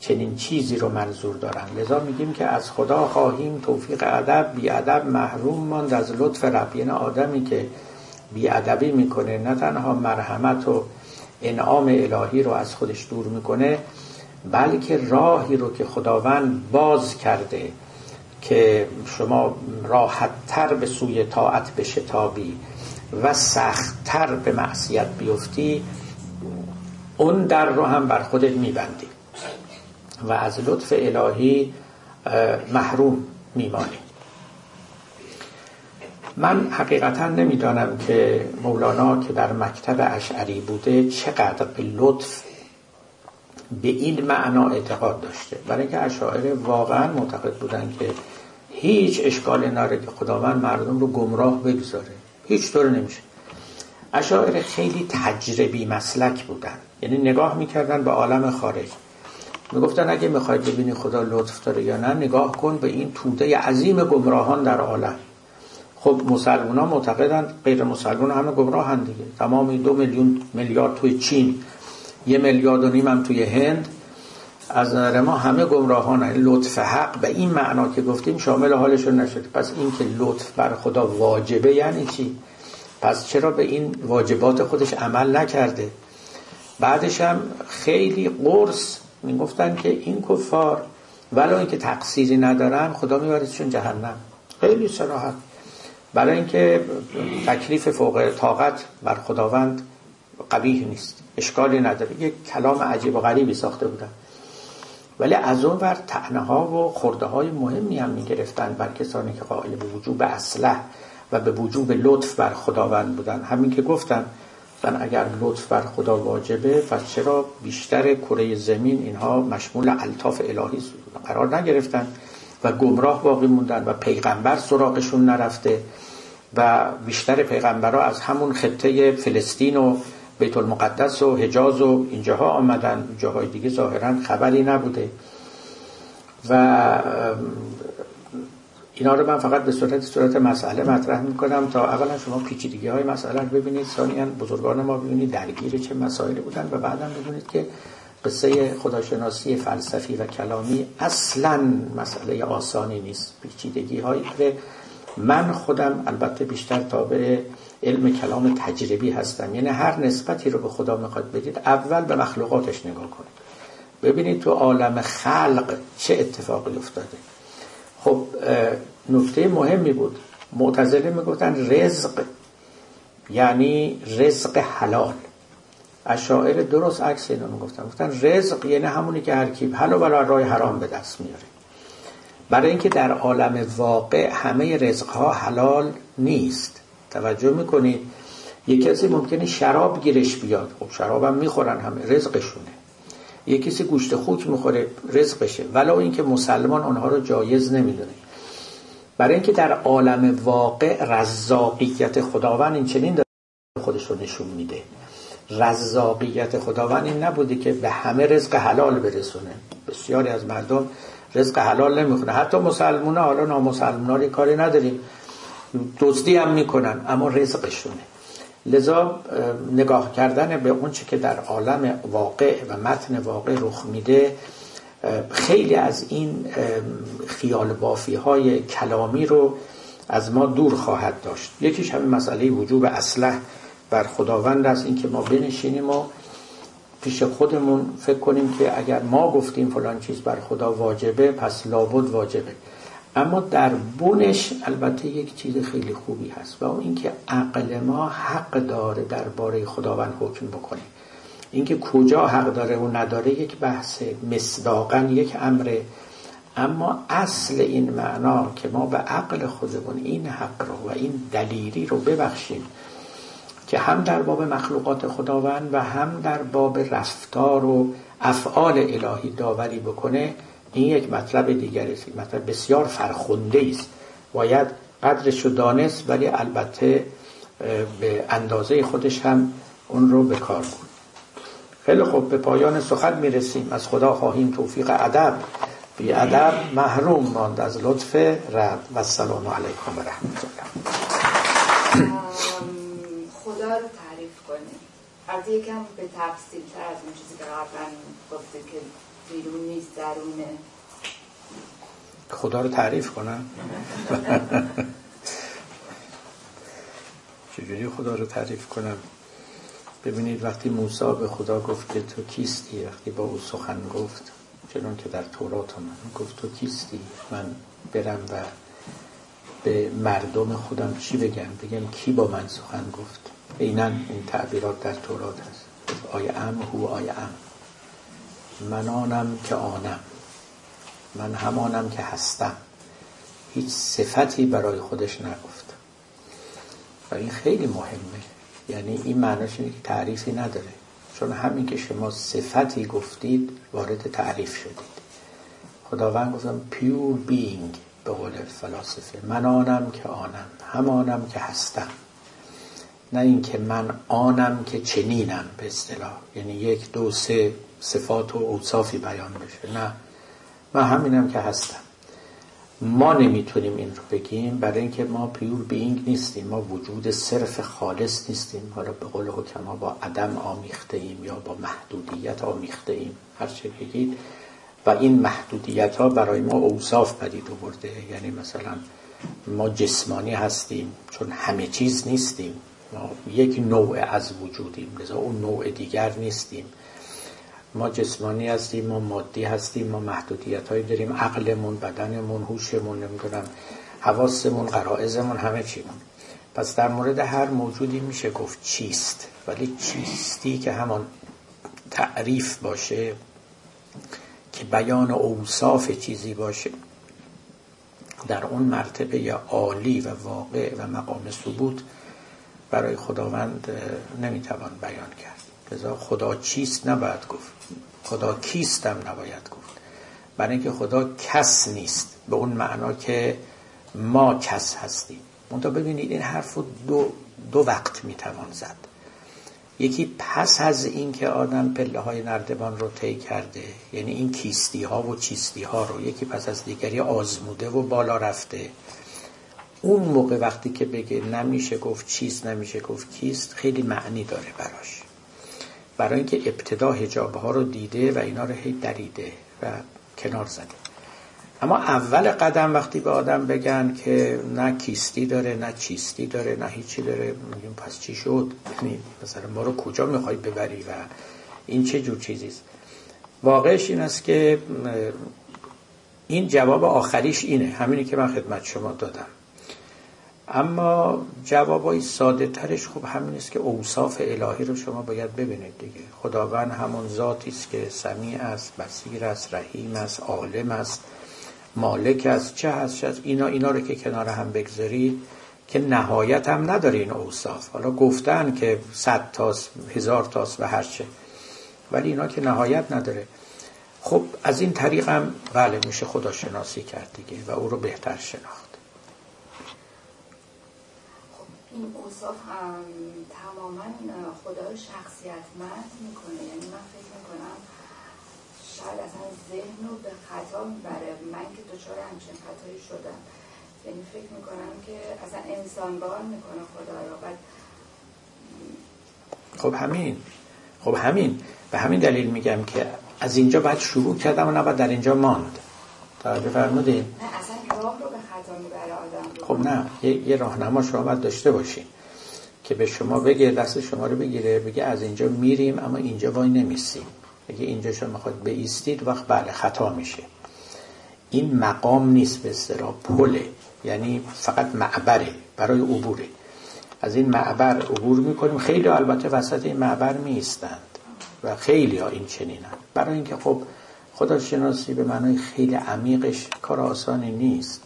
A: چنین چیزی رو منظور دارن. لذا میگیم که از خدا خواهیم توفیق ادب بی ادب محروم ماند از لطف رب. یعنی آدمی که بی ادبی می‌کنه نه تنها مرحمت و انعام الهی رو از خودش دور می‌کنه بلکه راهی رو که خداوند باز کرده که شما راحتتر به سوی طاعت بشتابی. و سختتر به معصیت بیفتی اون در رو هم بر خودت میبندی. و از لطف الهی محروم میمانی. من حقیقتا نمی‌دانم که مولانا که در مکتب اشعری بوده چقدر به لطف به این معنا اعتقاد داشته. برای اینکه اشاعره واقعا معتقد بودن که هیچ اشکال ناره که خداوند مردم رو گمراه بگذاره. هیچ طور نمیشه. اشاعره خیلی تجربی مسلک بودن. یعنی نگاه می‌کردن به عالم خارج. می‌گفتن اگه می‌خواید ببینی خدا لطف داره یا نه نگاه کن به این توده عظیم گمراهان در عالم. خب مسلمان ها معتقدند غیر مسلمان همه گمراهن دیگه. تمام دو میلیون میلیارد توی چین یه میلیارد و نیم هم توی هند از نظر ما همه گمراهان لطف حق به این معنا که گفتیم شامل حالشون نشد. پس این که لطف بر خدا واجبه یعنی چی؟ پس چرا به این واجبات خودش عمل نکرده؟ بعدش هم خیلی قرص می‌گفتن که این کفار ولو اینکه تقصیری ندارن خدا میبردشون جهنم. خیلی صراحت برای اینکه تکلیف فوق طاقت بر خداوند قبیح نیست. اشکالی نداره. یک کلام عجیب و غریبی ساخته بودن. ولی از اون ور تعنه و خورده های مهمی هم می گرفتن بر کسانی که قائل به وجوب اصله و به وجوب لطف بر خداوند بودن. همین که گفتم من اگر لطف بر خدا واجبه پس چرا بیشتر کره زمین اینها مشمول الطاف الهی قرار نگرفتن و گمراه باقی موندن و پیغمبر سراغشون نرفته و بیشتر پیغمبرها از همون خطه فلسطین و بیت المقدس و حجاز و اینجاها آمدن جاهای دیگه ظاهرا خبری نبوده. و اینا رو من فقط به صورت صورت مسئله مطرح می‌کنم تا اولا شما پیچیدگی های مسئله رو ببینید ثانیا بزرگان ما ببینید درگیر چه مسائلی بودن و بعدا ببینید که قصه خداشناسی فلسفی و کلامی اصلا مسئله آسانی نیست. پیچیدگی هایی من خودم البته بیشتر تابع علم کلام تجربی هستم. یعنی هر نسبتی رو به خدا می‌خواد بدید اول به مخلوقاتش نگاه کنید. ببینید تو عالم خلق چه اتفاقی افتاده. خب نکته مهمی بود. معتزله می‌گفتن رزق یعنی رزق حلال. اشاعر درست عکس اینو می‌گفتن. گفتن رزق یعنی همونی که هر کی حلال برای راه حرام به دست میاره برای اینکه در عالم واقع همه رزقها حلال نیست. توجه می‌کنید؟ یک کسی ممکنه شراب گیرش بیاد. خب شرابم می‌خورن همه رزقشونه. یک کسی گوشت خوک می‌خوره رزقشه. ولو اینکه مسلمان آنها رو جایز نمی‌دونه. برای اینکه در عالم واقع رزاقیت خداوند این چنین داره خودش رو نشون میده. رزاقیت خداوند این نبوده که به همه رزق حلال برسونه. بسیاری از مردم رزق حلال نمی‌خونه حتی مسلمان حالا نامسلمان کاری نداریم. دزدی هم می‌کنن اما رزقشونه. لذا نگاه کردن به اون که در عالم واقع و متن واقع رخ میده خیلی از این خیال بافی های کلامی رو از ما دور خواهد داشت. یکیش همین مسئله وجوب اصله بر خداوند است اینکه ما بنشینیم و پیش خودمون فکر کنیم که اگر ما گفتیم فلان چیز بر خدا واجبه پس لابد واجبه. اما در بونش البته یک چیز خیلی خوبی هست و اون اینکه عقل ما حق داره درباره خداوند حکم بکنه. اینکه کجا حق داره و نداره یک بحث مصداقا یک امره. اما اصل این معنا که ما به عقل خودمون این حق رو و این دلیری رو ببخشیم که هم در باب مخلوقات خداوند و هم در باب رفتار و افعال الهی داوری بکنه این یک مطلب دیگری است مطلب بسیار فرخنده است. باید قدرش رو دانست ولی البته به اندازه خودش هم اون رو به کار کن خیلی خوب به پایان سخن می‌رسیم. از خدا خواهیم توفیق ادب. بی ادب محروم ماند از لطف رب. و السلام علیکم و رحمت الله.
B: کنیم از یکم به تفصیل تر از اون چیزی که قبلا گفته که بیرون نیست درونه.
A: خدا رو تعریف کنم. چجوری خدا رو تعریف کنم؟ ببینید وقتی موسی به خدا گفت که تو کیستی؟ وقتی با او سخن گفت چنان که در تورات من گفت تو کیستی؟ من برم و به مردم خودم چی بگم؟ بگم کی با من سخن گفت؟ عینا این تعبیرات در تورات هست. آی ام هو آی ام. من آنم که آنم. من همانم که هستم. هیچ صفتی برای خودش نگفت. و این خیلی مهمه. یعنی این معناش اینه که تعریفی نداره. چون همین که شما صفتی گفتید وارد تعریف شدید. خداوند گفتم پیور بینگ به قول فلاسفه. من آنم که آنم. همانم که هستم. نه اینکه من آنم که چنینم به اصطلاح. یعنی یک دو سه صفات و اوصافی بیان بشه. نه من همینم که هستم. ما نمی‌تونیم این رو بگیم برای اینکه ما پیور بینگ نیستیم. ما وجود صرف خالص نیستیم. حالا به قول حکما با عدم آمیخته ایم یا با محدودیت آمیخته ایم هر چه بگید. و این محدودیت ها برای ما اوصاف پدید آورده. یعنی مثلا ما جسمانی هستیم چون همه چیز نیستیم. یک نوع از وجودیم. لذا اون نوع دیگر نیستیم. ما جسمانی هستیم ما مادی هستیم ما محدودیت هایی داریم. عقلمون بدنمون هوشمون نمی‌دونم حواسمون قرائزمون همه چیمون. پس در مورد هر موجودی میشه گفت چیست. ولی چیستی که همان تعریف باشه که بیان اوصاف چیزی باشه در اون مرتبه عالی و واقع و مقام ثبوت برای خداوند نمی‌توان بیان کرد. لذا خدا چیست نباید گفت. خدا کیستم نباید گفت. برای اینکه خدا کس نیست. به اون معنا که ما کس هستیم. منتها ببینید این حرف رو دو, دو وقت می‌توان زد. یکی پس از اینکه آدم پله های نردبان رو طی کرده یعنی این کیستی ها و چیستی ها رو یکی پس از دیگری آزموده و بالا رفته اون موقع وقتی که بگه نمیشه گفت چیست نمیشه گفت کیست خیلی معنی داره براش. برای اینکه ابتدا هجاب ها رو دیده و اینا رو هی دریده و کنار زده. اما اول قدم وقتی به آدم بگن که نه کیستی داره نه چیستی داره نه هیچی داره میگیم پس چی شد؟ یعنی مثلا ما رو کجا می‌خوای ببری و این چه جور چیزیست واقعش این است که این جواب آخریش اینه. همینی که من خدمت شما دادم. اما جوابای ساده ترش خب همین است که اوصاف الهی رو شما باید ببینید دیگه. خداوند همون ذاتی است که سمیع است بصیر است رحیم است عالم است مالک است چه هست چه اینا اینا رو که کنار هم بگذارید که نهایت هم نداره این اوصاف. حالا گفتن که صد تاست هزار تاست و هرچه ولی اینا که نهایت نداره. خب از این طریق هم بله میشه خدا شناسی کرد دیگه و او رو بهتر شناخت
B: خب این اوصاف تماما خدا رو شخصیت مند می‌کنه. یعنی من فکر می‌کنم شاید اصلا ذهن رو به خطا می‌بره. من که دچار همچین خطایی شدم. یعنی فکر می‌کنم که اصلا انسانبار می‌کنه خدا رو. بعد
A: خب همین. خب همین. به همین دلیل میگم که از اینجا باید شروع کردم و نباید در اینجا ماند. توجه فرمودین.
B: نه اصلا راه رو به خطا می‌بره آدم
A: خب نه یه, یه راهنما شما باید داشته باشین که به شما بگه دست شما رو بگیره بگه از اینجا میریم اما اینجا وای نمیسیم. اگه اینجا شما می‌خواد بیستید وقت بله خطا میشه. این مقام نیست به استرا پله یعنی فقط معبره برای عبوره. از این معبر عبور می‌کنیم. خیلی البته وسط این معبر میستند و خیلی ها این چنینن برای اینکه خب خداشناسی به معنای خیلی عمیقش کار آسانی نیست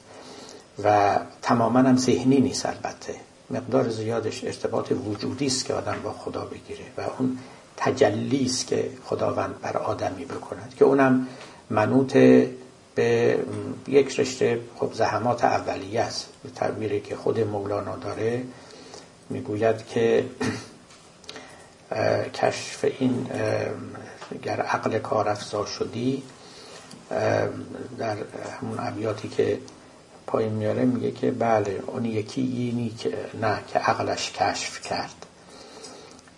A: و تماما هم ذهنی نیست البته. مقدار زیادش ارتباط وجودی است که آدم با خدا بگیره و اون تجلی است که خداوند بر آدمی بکند که اونم منوط به یک رشته خب زحمات اولیه است. به تعبیری که خود مولانا داره می‌گوید که کشف این گر عقل کار شدی در همون ابیاتی که پایین میاره میگه که بله اون یکی اینی که نه که عقلش کشف کرد.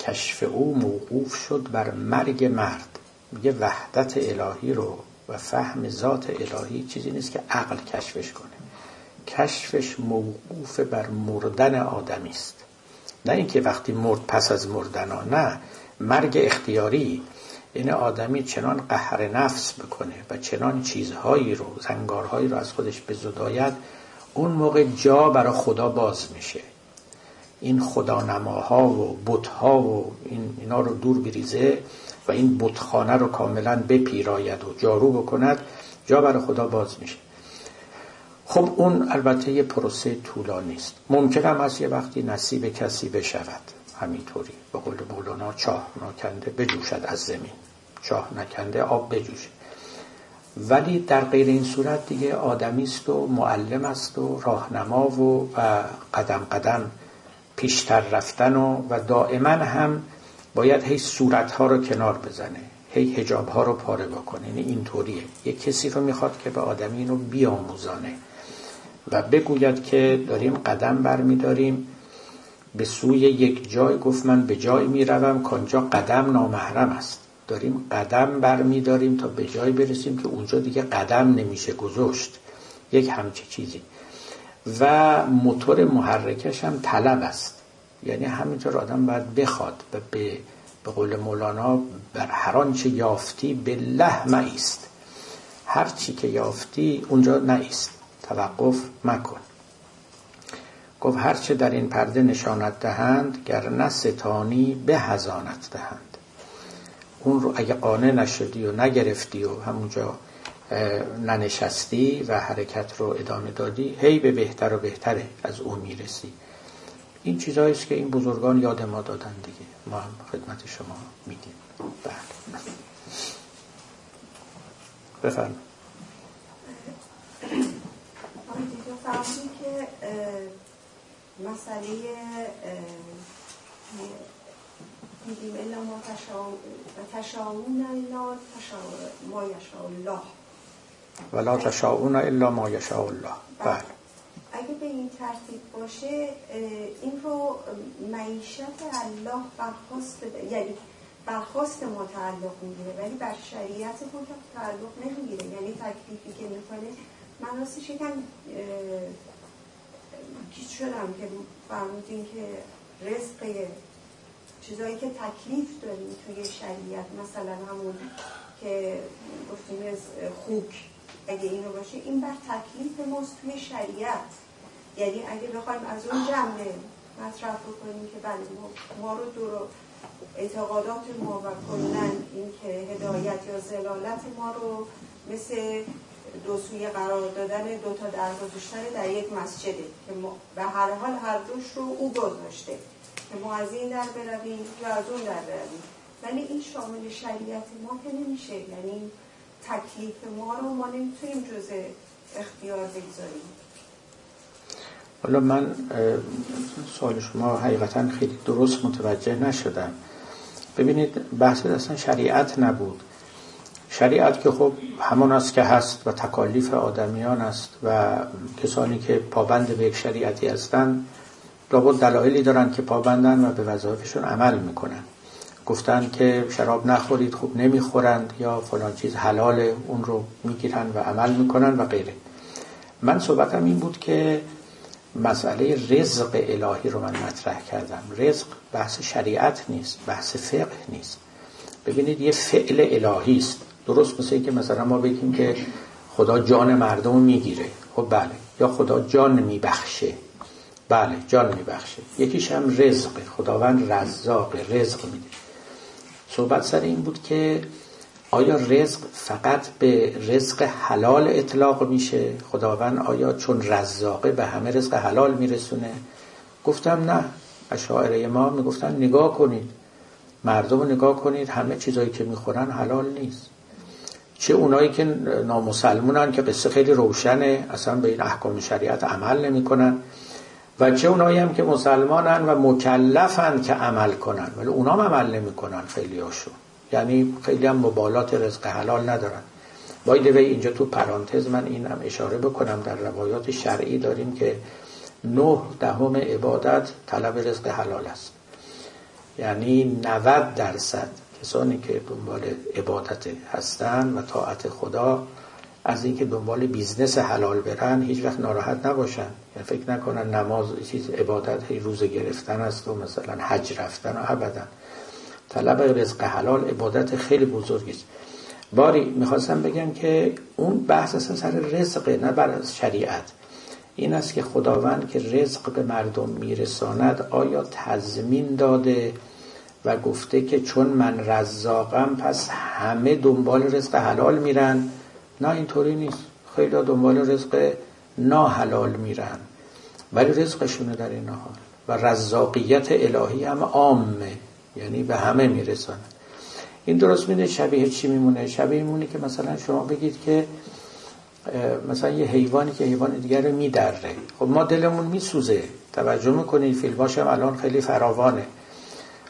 A: کشف او موقوف شد بر مرگ مرد. میگه وحدت الهی رو و فهم ذات الهی چیزی نیست که عقل کشفش کنه. کشفش موقوف بر مردن آدمی است. نه اینکه وقتی مرد پس از مردن ها نه. مرگ اختیاری این آدمی چنان قهر نفس بکنه و چنان چیزهایی رو زنگارهایی رو از خودش بزداید اون موقع جا برای خدا باز میشه. این خدانماها و بتها و این اینا رو دور بریزه و این بتخانه رو کاملا بپیراید و جارو بکند جا برای خدا باز میشه. خب اون البته یه پروسه طولانی است. ممکن هم از یه وقتی نصیب کسی بشود. همینطوری. به قول مولانا چاه نکنده بجوشد از زمین. چاه نکنده آب بجوشه. ولی در غیر این صورت دیگه آدمی است و معلم است و راهنما و, و قدم قدم پیشتر رفتن و, و دائما هم باید هی صورت ها رو کنار بزنه. هی هجاب ها رو پاره بکنه. یعنی اینطوریه. یه کسی رو می‌خواد که به آدمی اینو بیاموزانه. و بگوید که داریم قدم برمیداریم. به سوی یک جای گفت من به جای می‌روم. کانجا قدم نامحرم است. داریم قدم برمیداریم تا به جای برسیم که اونجا دیگه قدم نمیشه گذاشت. یک همچه چیزی. و موتور محرکش هم طلب است. یعنی همینطور آدم باید بخواد و به به قول مولانا بر هر آنچه یافتی به لحم است هر چی که یافتی اونجا نیست توقف مکن. گفت هرچه در این پرده نشانت دهند گر نه ستانی به هزانت دهند. اون رو اگه قانع نشدی و نگرفتی و همونجا ننشستی و حرکت رو ادامه دادی هی به بهتر و بهتره از اون می‌رسی. این چیزهایی است که این بزرگان یاد ما دادن دیگه. ما هم خدمت شما میدیم بله. بفرمایید.
C: که مسئله تشاؤون الا ما یشاء الله.
A: ولا تشاؤون الا ما یشاء الله. بله. بله.
C: اگه به این ترتیب باشه این رو معیشت الله برخواست یعنی برخواست ما تعلق می‌گیره ولی بر شریعت ما تعلق نمی‌گیره. یعنی تکلیفی که می‌کنه من راستش یکم گیج شدم که فرمودین که رزق چیزایی که تکلیف داریم توی شریعت مثلا همون که گفتیم خوک اگه اینو باشه این بر تکلیف ماست توی شریعت. یعنی اگه بخوایم از اون جمعه مطرح بکنیم که بله ما, رو دور اعتقادات ما و کنن این که هدایت یا زلالت ما رو مثل دو سوی قرار دادن دو تا در گذاشتن در یک مسجده که به هر حال هر دوش رو او گذاشته. ما از این در برویم و از اون در برویم. ولی این شامل شریعت ما که نمیشه. یعنی تکلیف ما رو ما نمی‌تونیم جز اختیار بگذاریم.
A: حالا من سوال شما حقیقتا خیلی درست متوجه نشدم. ببینید بحث اصلا شریعت نبود. شریعت که خب همون است که هست و تکالیف آدمیان است و کسانی که پابند به یک شریعتی هستند لابد دلایلی دارند که پابندن و به وظایفشون عمل می‌کنن. گفتن که شراب نخورید خوب نمی‌خورند یا فلان چیز حلال اون رو می‌گیرن و عمل می‌کنن و غیره. من صحبتم این بود که مسئله رزق الهی رو من مطرح کردم. رزق بحث شریعت نیست بحث فقه نیست. ببینید یه فعل الهی است. درست مثل که مثلا ما بگیم که خدا جان مردم می‌گیره. خب بله. یا خدا جان میبخشه. بله جان میبخشه یکیش هم رزق. خداوند رزاق رزق میده. صحبت سر این بود که آیا رزق فقط به رزق حلال اطلاق میشه؟ خداوند آیا چون رزاقه به همه رزق حلال میرسونه؟ گفتم نه. اشاعره ما می‌گفتن نگاه کنید. مردم رو نگاه کنید. همه چیزایی که می‌خورن حلال نیست. چه اونایی که نامسلمونن که قصه خیلی روشنه اصلا به این احکام شریعت عمل نمی‌کنن. و چه اونایی هم که مسلمانن و مکلفن که عمل کنن. ولی اونا هم عمل نمی‌کنن خیلی هاشون یعنی خیلی هم مبالات رزق حلال ندارن. باید وی اینجا تو پرانتز من این هم اشاره بکنم. در روایات شرعی داریم که نه دهم عبادت طلب رزق حلال است. یعنی 90 درصد کسانی که دنبال عبادت هستن و طاعت خدا از اینکه دنبال business حلال برن هیچ وقت ناراحت نباشن. یعنی فکر نکنن نماز چیز عبادت هی روزه گرفتن است و مثلا حج رفتن و ابدا. طلب رزق حلال عبادت خیلی بزرگی است. باری می‌خواستم بگم که اون بحث اصلا سر رزقه نه بر شریعت. این است که خداوند که رزق به مردم میرساند آیا تضمین داده و گفته که چون من رزاقم پس همه دنبال رزق حلال میرن؟ نه اینطوری نیست. خیلی دنبال رزق ناحلال میرن. ولی رزقشونه در این حال. و رزاقیت الهی هم عامه. یعنی به همه میرسانه این درست میده شبیه چی میمونه؟ شبیه میمونه که مثلا شما بگید که مثلا یه حیوانی که حیوان دیگر رو میدره. خب ما دلمون میسوزه. توجه می‌کنید فیلماش هم الان خیلی فراوانه.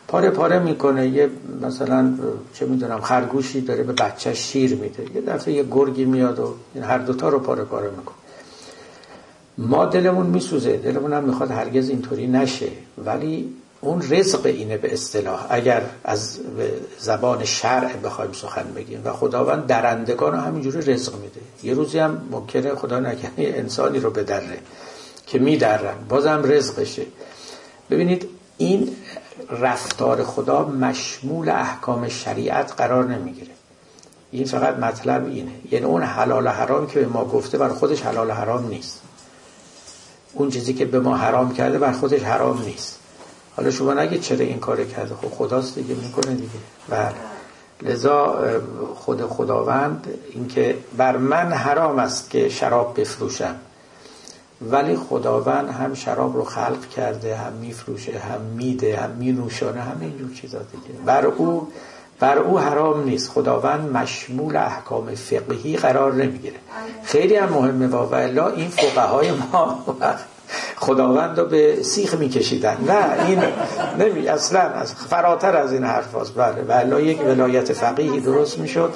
A: پاره پاره می‌کنه. یه مثلا چه می‌دونم خرگوشی داره به بچه شیر میده. یه دفعه یه گرگی میاد و این هر دوتا رو پاره پاره می‌کنه. ما دلمون میسوزه. دلمون هم می‌خواد هرگز اینطوری نشه. ولی اون رزق اینه به اصطلاح. اگر از زبان شرع بخوایم سخن بگیم. و خداوند درندگان رو همینجوری رزق میده. یه روزی هم ممکنه خدا نکنه انسانی رو بدره که میدرن. بازم رزقشه. ببینید این رفتار خدا مشمول احکام شریعت قرار نمی‌گیره. این فقط مطلب اینه. یعنی اون حلال و حرام که به ما گفته برای خودش حلال و حرام نیست. اون چیزی که به ما حرام کرده بر خودش حرام نیست. حالا شما نگید چرا این کار کرده. خب خداست دیگه می‌کنه دیگه. و لذا خود خداوند اینکه بر من حرام است که شراب بفروشم. ولی خداوند هم شراب رو خلق کرده هم میفروشه هم میده هم مینوشانه هم اینجور چیزا دیگه. بر او بر او حرام نیست. خداوند مشمول احکام فقهی قرار نمی‌گیره. خیلی هم مهمه و الا این فقهای ما خداوند رو به سیخ میکشیدن. نه این نمی اصلا از فراتر از این حرف هست بله و یک ولایت فقیهی درست می‌شد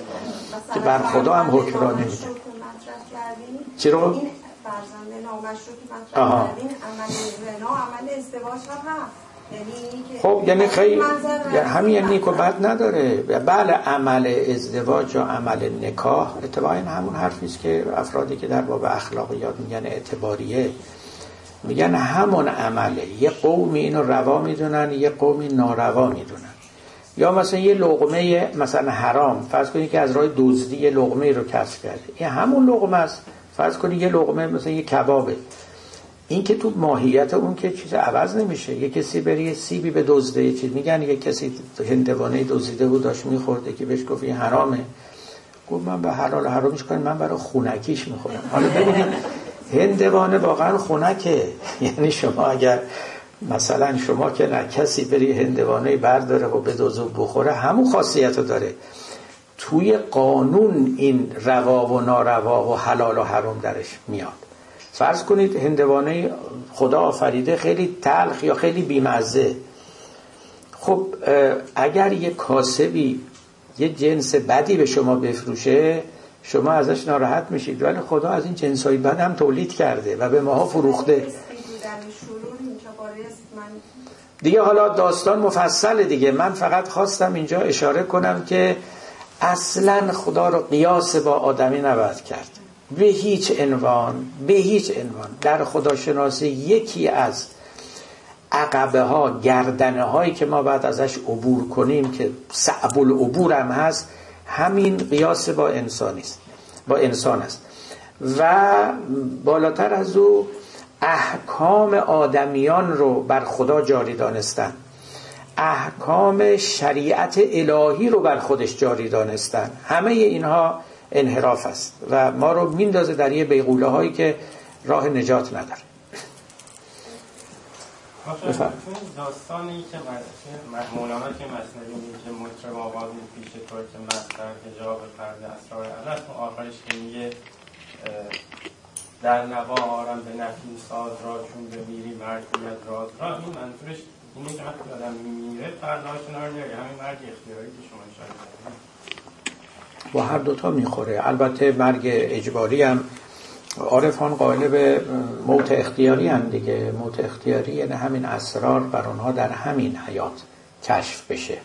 A: که بر خدا هم حکم را نمیده چی رو؟ این
C: عمل زنا عمل ازدواج هم
A: یعنی خب یعنی خیلی همین یعنی و بد نداره. بله عمل ازدواج و عمل نکاح اتباعا همون حرفی است که افرادی که در باب اخلاقیات میگن اعتباریه. میگن همون عمله یه قومی اینو روا می‌دونن یه قومی ناروا می‌دونن. یا مثلا یه لغمه مثلا حرام. فرض کنید که از راه دزدی یه لغمه رو کسب کرده این همون لغمه است. فرض کنید یه لغمه مثلا یه کبابه. این که تو ماهیت اون که چیز عوض نمیشه. یه کسی بری سیبی به دزده یه چیز میگن یه کسی هندوانه دزدیده بود داشت میخورده که بهش گفت این حرامه. گفت من به حلال حرامش کنم من برای خونکیش می‌خورم. حالا ببینید هندوانه واقعا خونکه. یعنی شما اگر مثلا شما که نه کسی بری هندوانه برداره و به دوزو بخوره همون خاصیت داره. توی قانون این روا و ناروا و حلال و حرام درش میاد. فرض کنید هندوانه خدا آفریده خیلی تلخ یا خیلی بیمزه. خب اگر یه کاسبی یه جنس بدی به شما بفروشه شما ازش ناراحت میشید. ولی خدا از این جنس های بد هم تولید کرده و به ماها فروخته. دیگه حالا داستان مفصل دیگه. من فقط خواستم اینجا اشاره کنم که اصلا خدا رو قیاس با آدمی نباید کرد. به هیچ عنوان به هیچ عنوان. در خداشناسی یکی از عقبه ها گردنه هایی که ما باید ازش عبور کنیم که صعب العبور هم هست همین قیاس با انسانی است. با انسان است. و بالاتر از او احکام آدمیان رو بر خدا جاری دانستن. احکام شریعت الهی رو بر خودش جاری دانستن. همه اینها انحراف است و ما رو میندازه در یه بیغوله هایی که راه نجات نداره.
D: داستانی که مولانا که مصنوی که مطرب آواز پیش تو که مستر هجاب پرده اسرار. الست آخرش که میگه در نوا آرم به نفی ساز را چون به میری راز. را این منظورش اینه که وقتی آدم میمیره پرده هاشون رو همین مرگ اختیاری که شما اشاره
A: با هر دوتا می‌خوره. البته مرگ اجباری هم عارفان قائل به موت اختیاری هم دیگه. موت اختیاری یعنی همین اسرار بر آنها در همین حیات کشف بشه.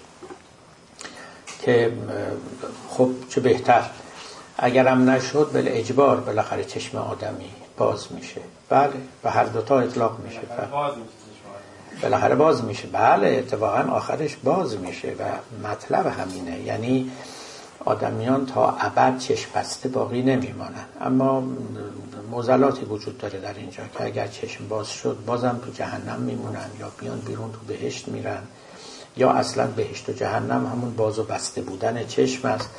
A: که خب چه بهتر. اگرم نشد بل اجبار. بالاخره چشم آدمی باز میشه. بله و هر دوتا اطلاق میشه. بالاخره باز میشه. بله اتفاقا آخرش باز میشه و مطلب همینه. یعنی آدمیان تا ابد چشم بسته باقی نمیمانند. اما موزلاتی وجود داره در اینجا که اگر چشم باز شد بازم تو جهنم میمونن یا بیان بیرون تو بهشت میرن یا اصلا بهشت و جهنم همون باز و بسته بودن چشم است.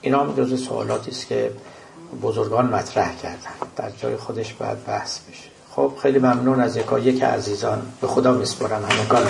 A: اینا هم جز سوالاتی است که بزرگان مطرح کردن. در جای خودش باید بحث بشه. خب خیلی ممنون از یکا یک عزیزان. به خدا میسپرم همگان.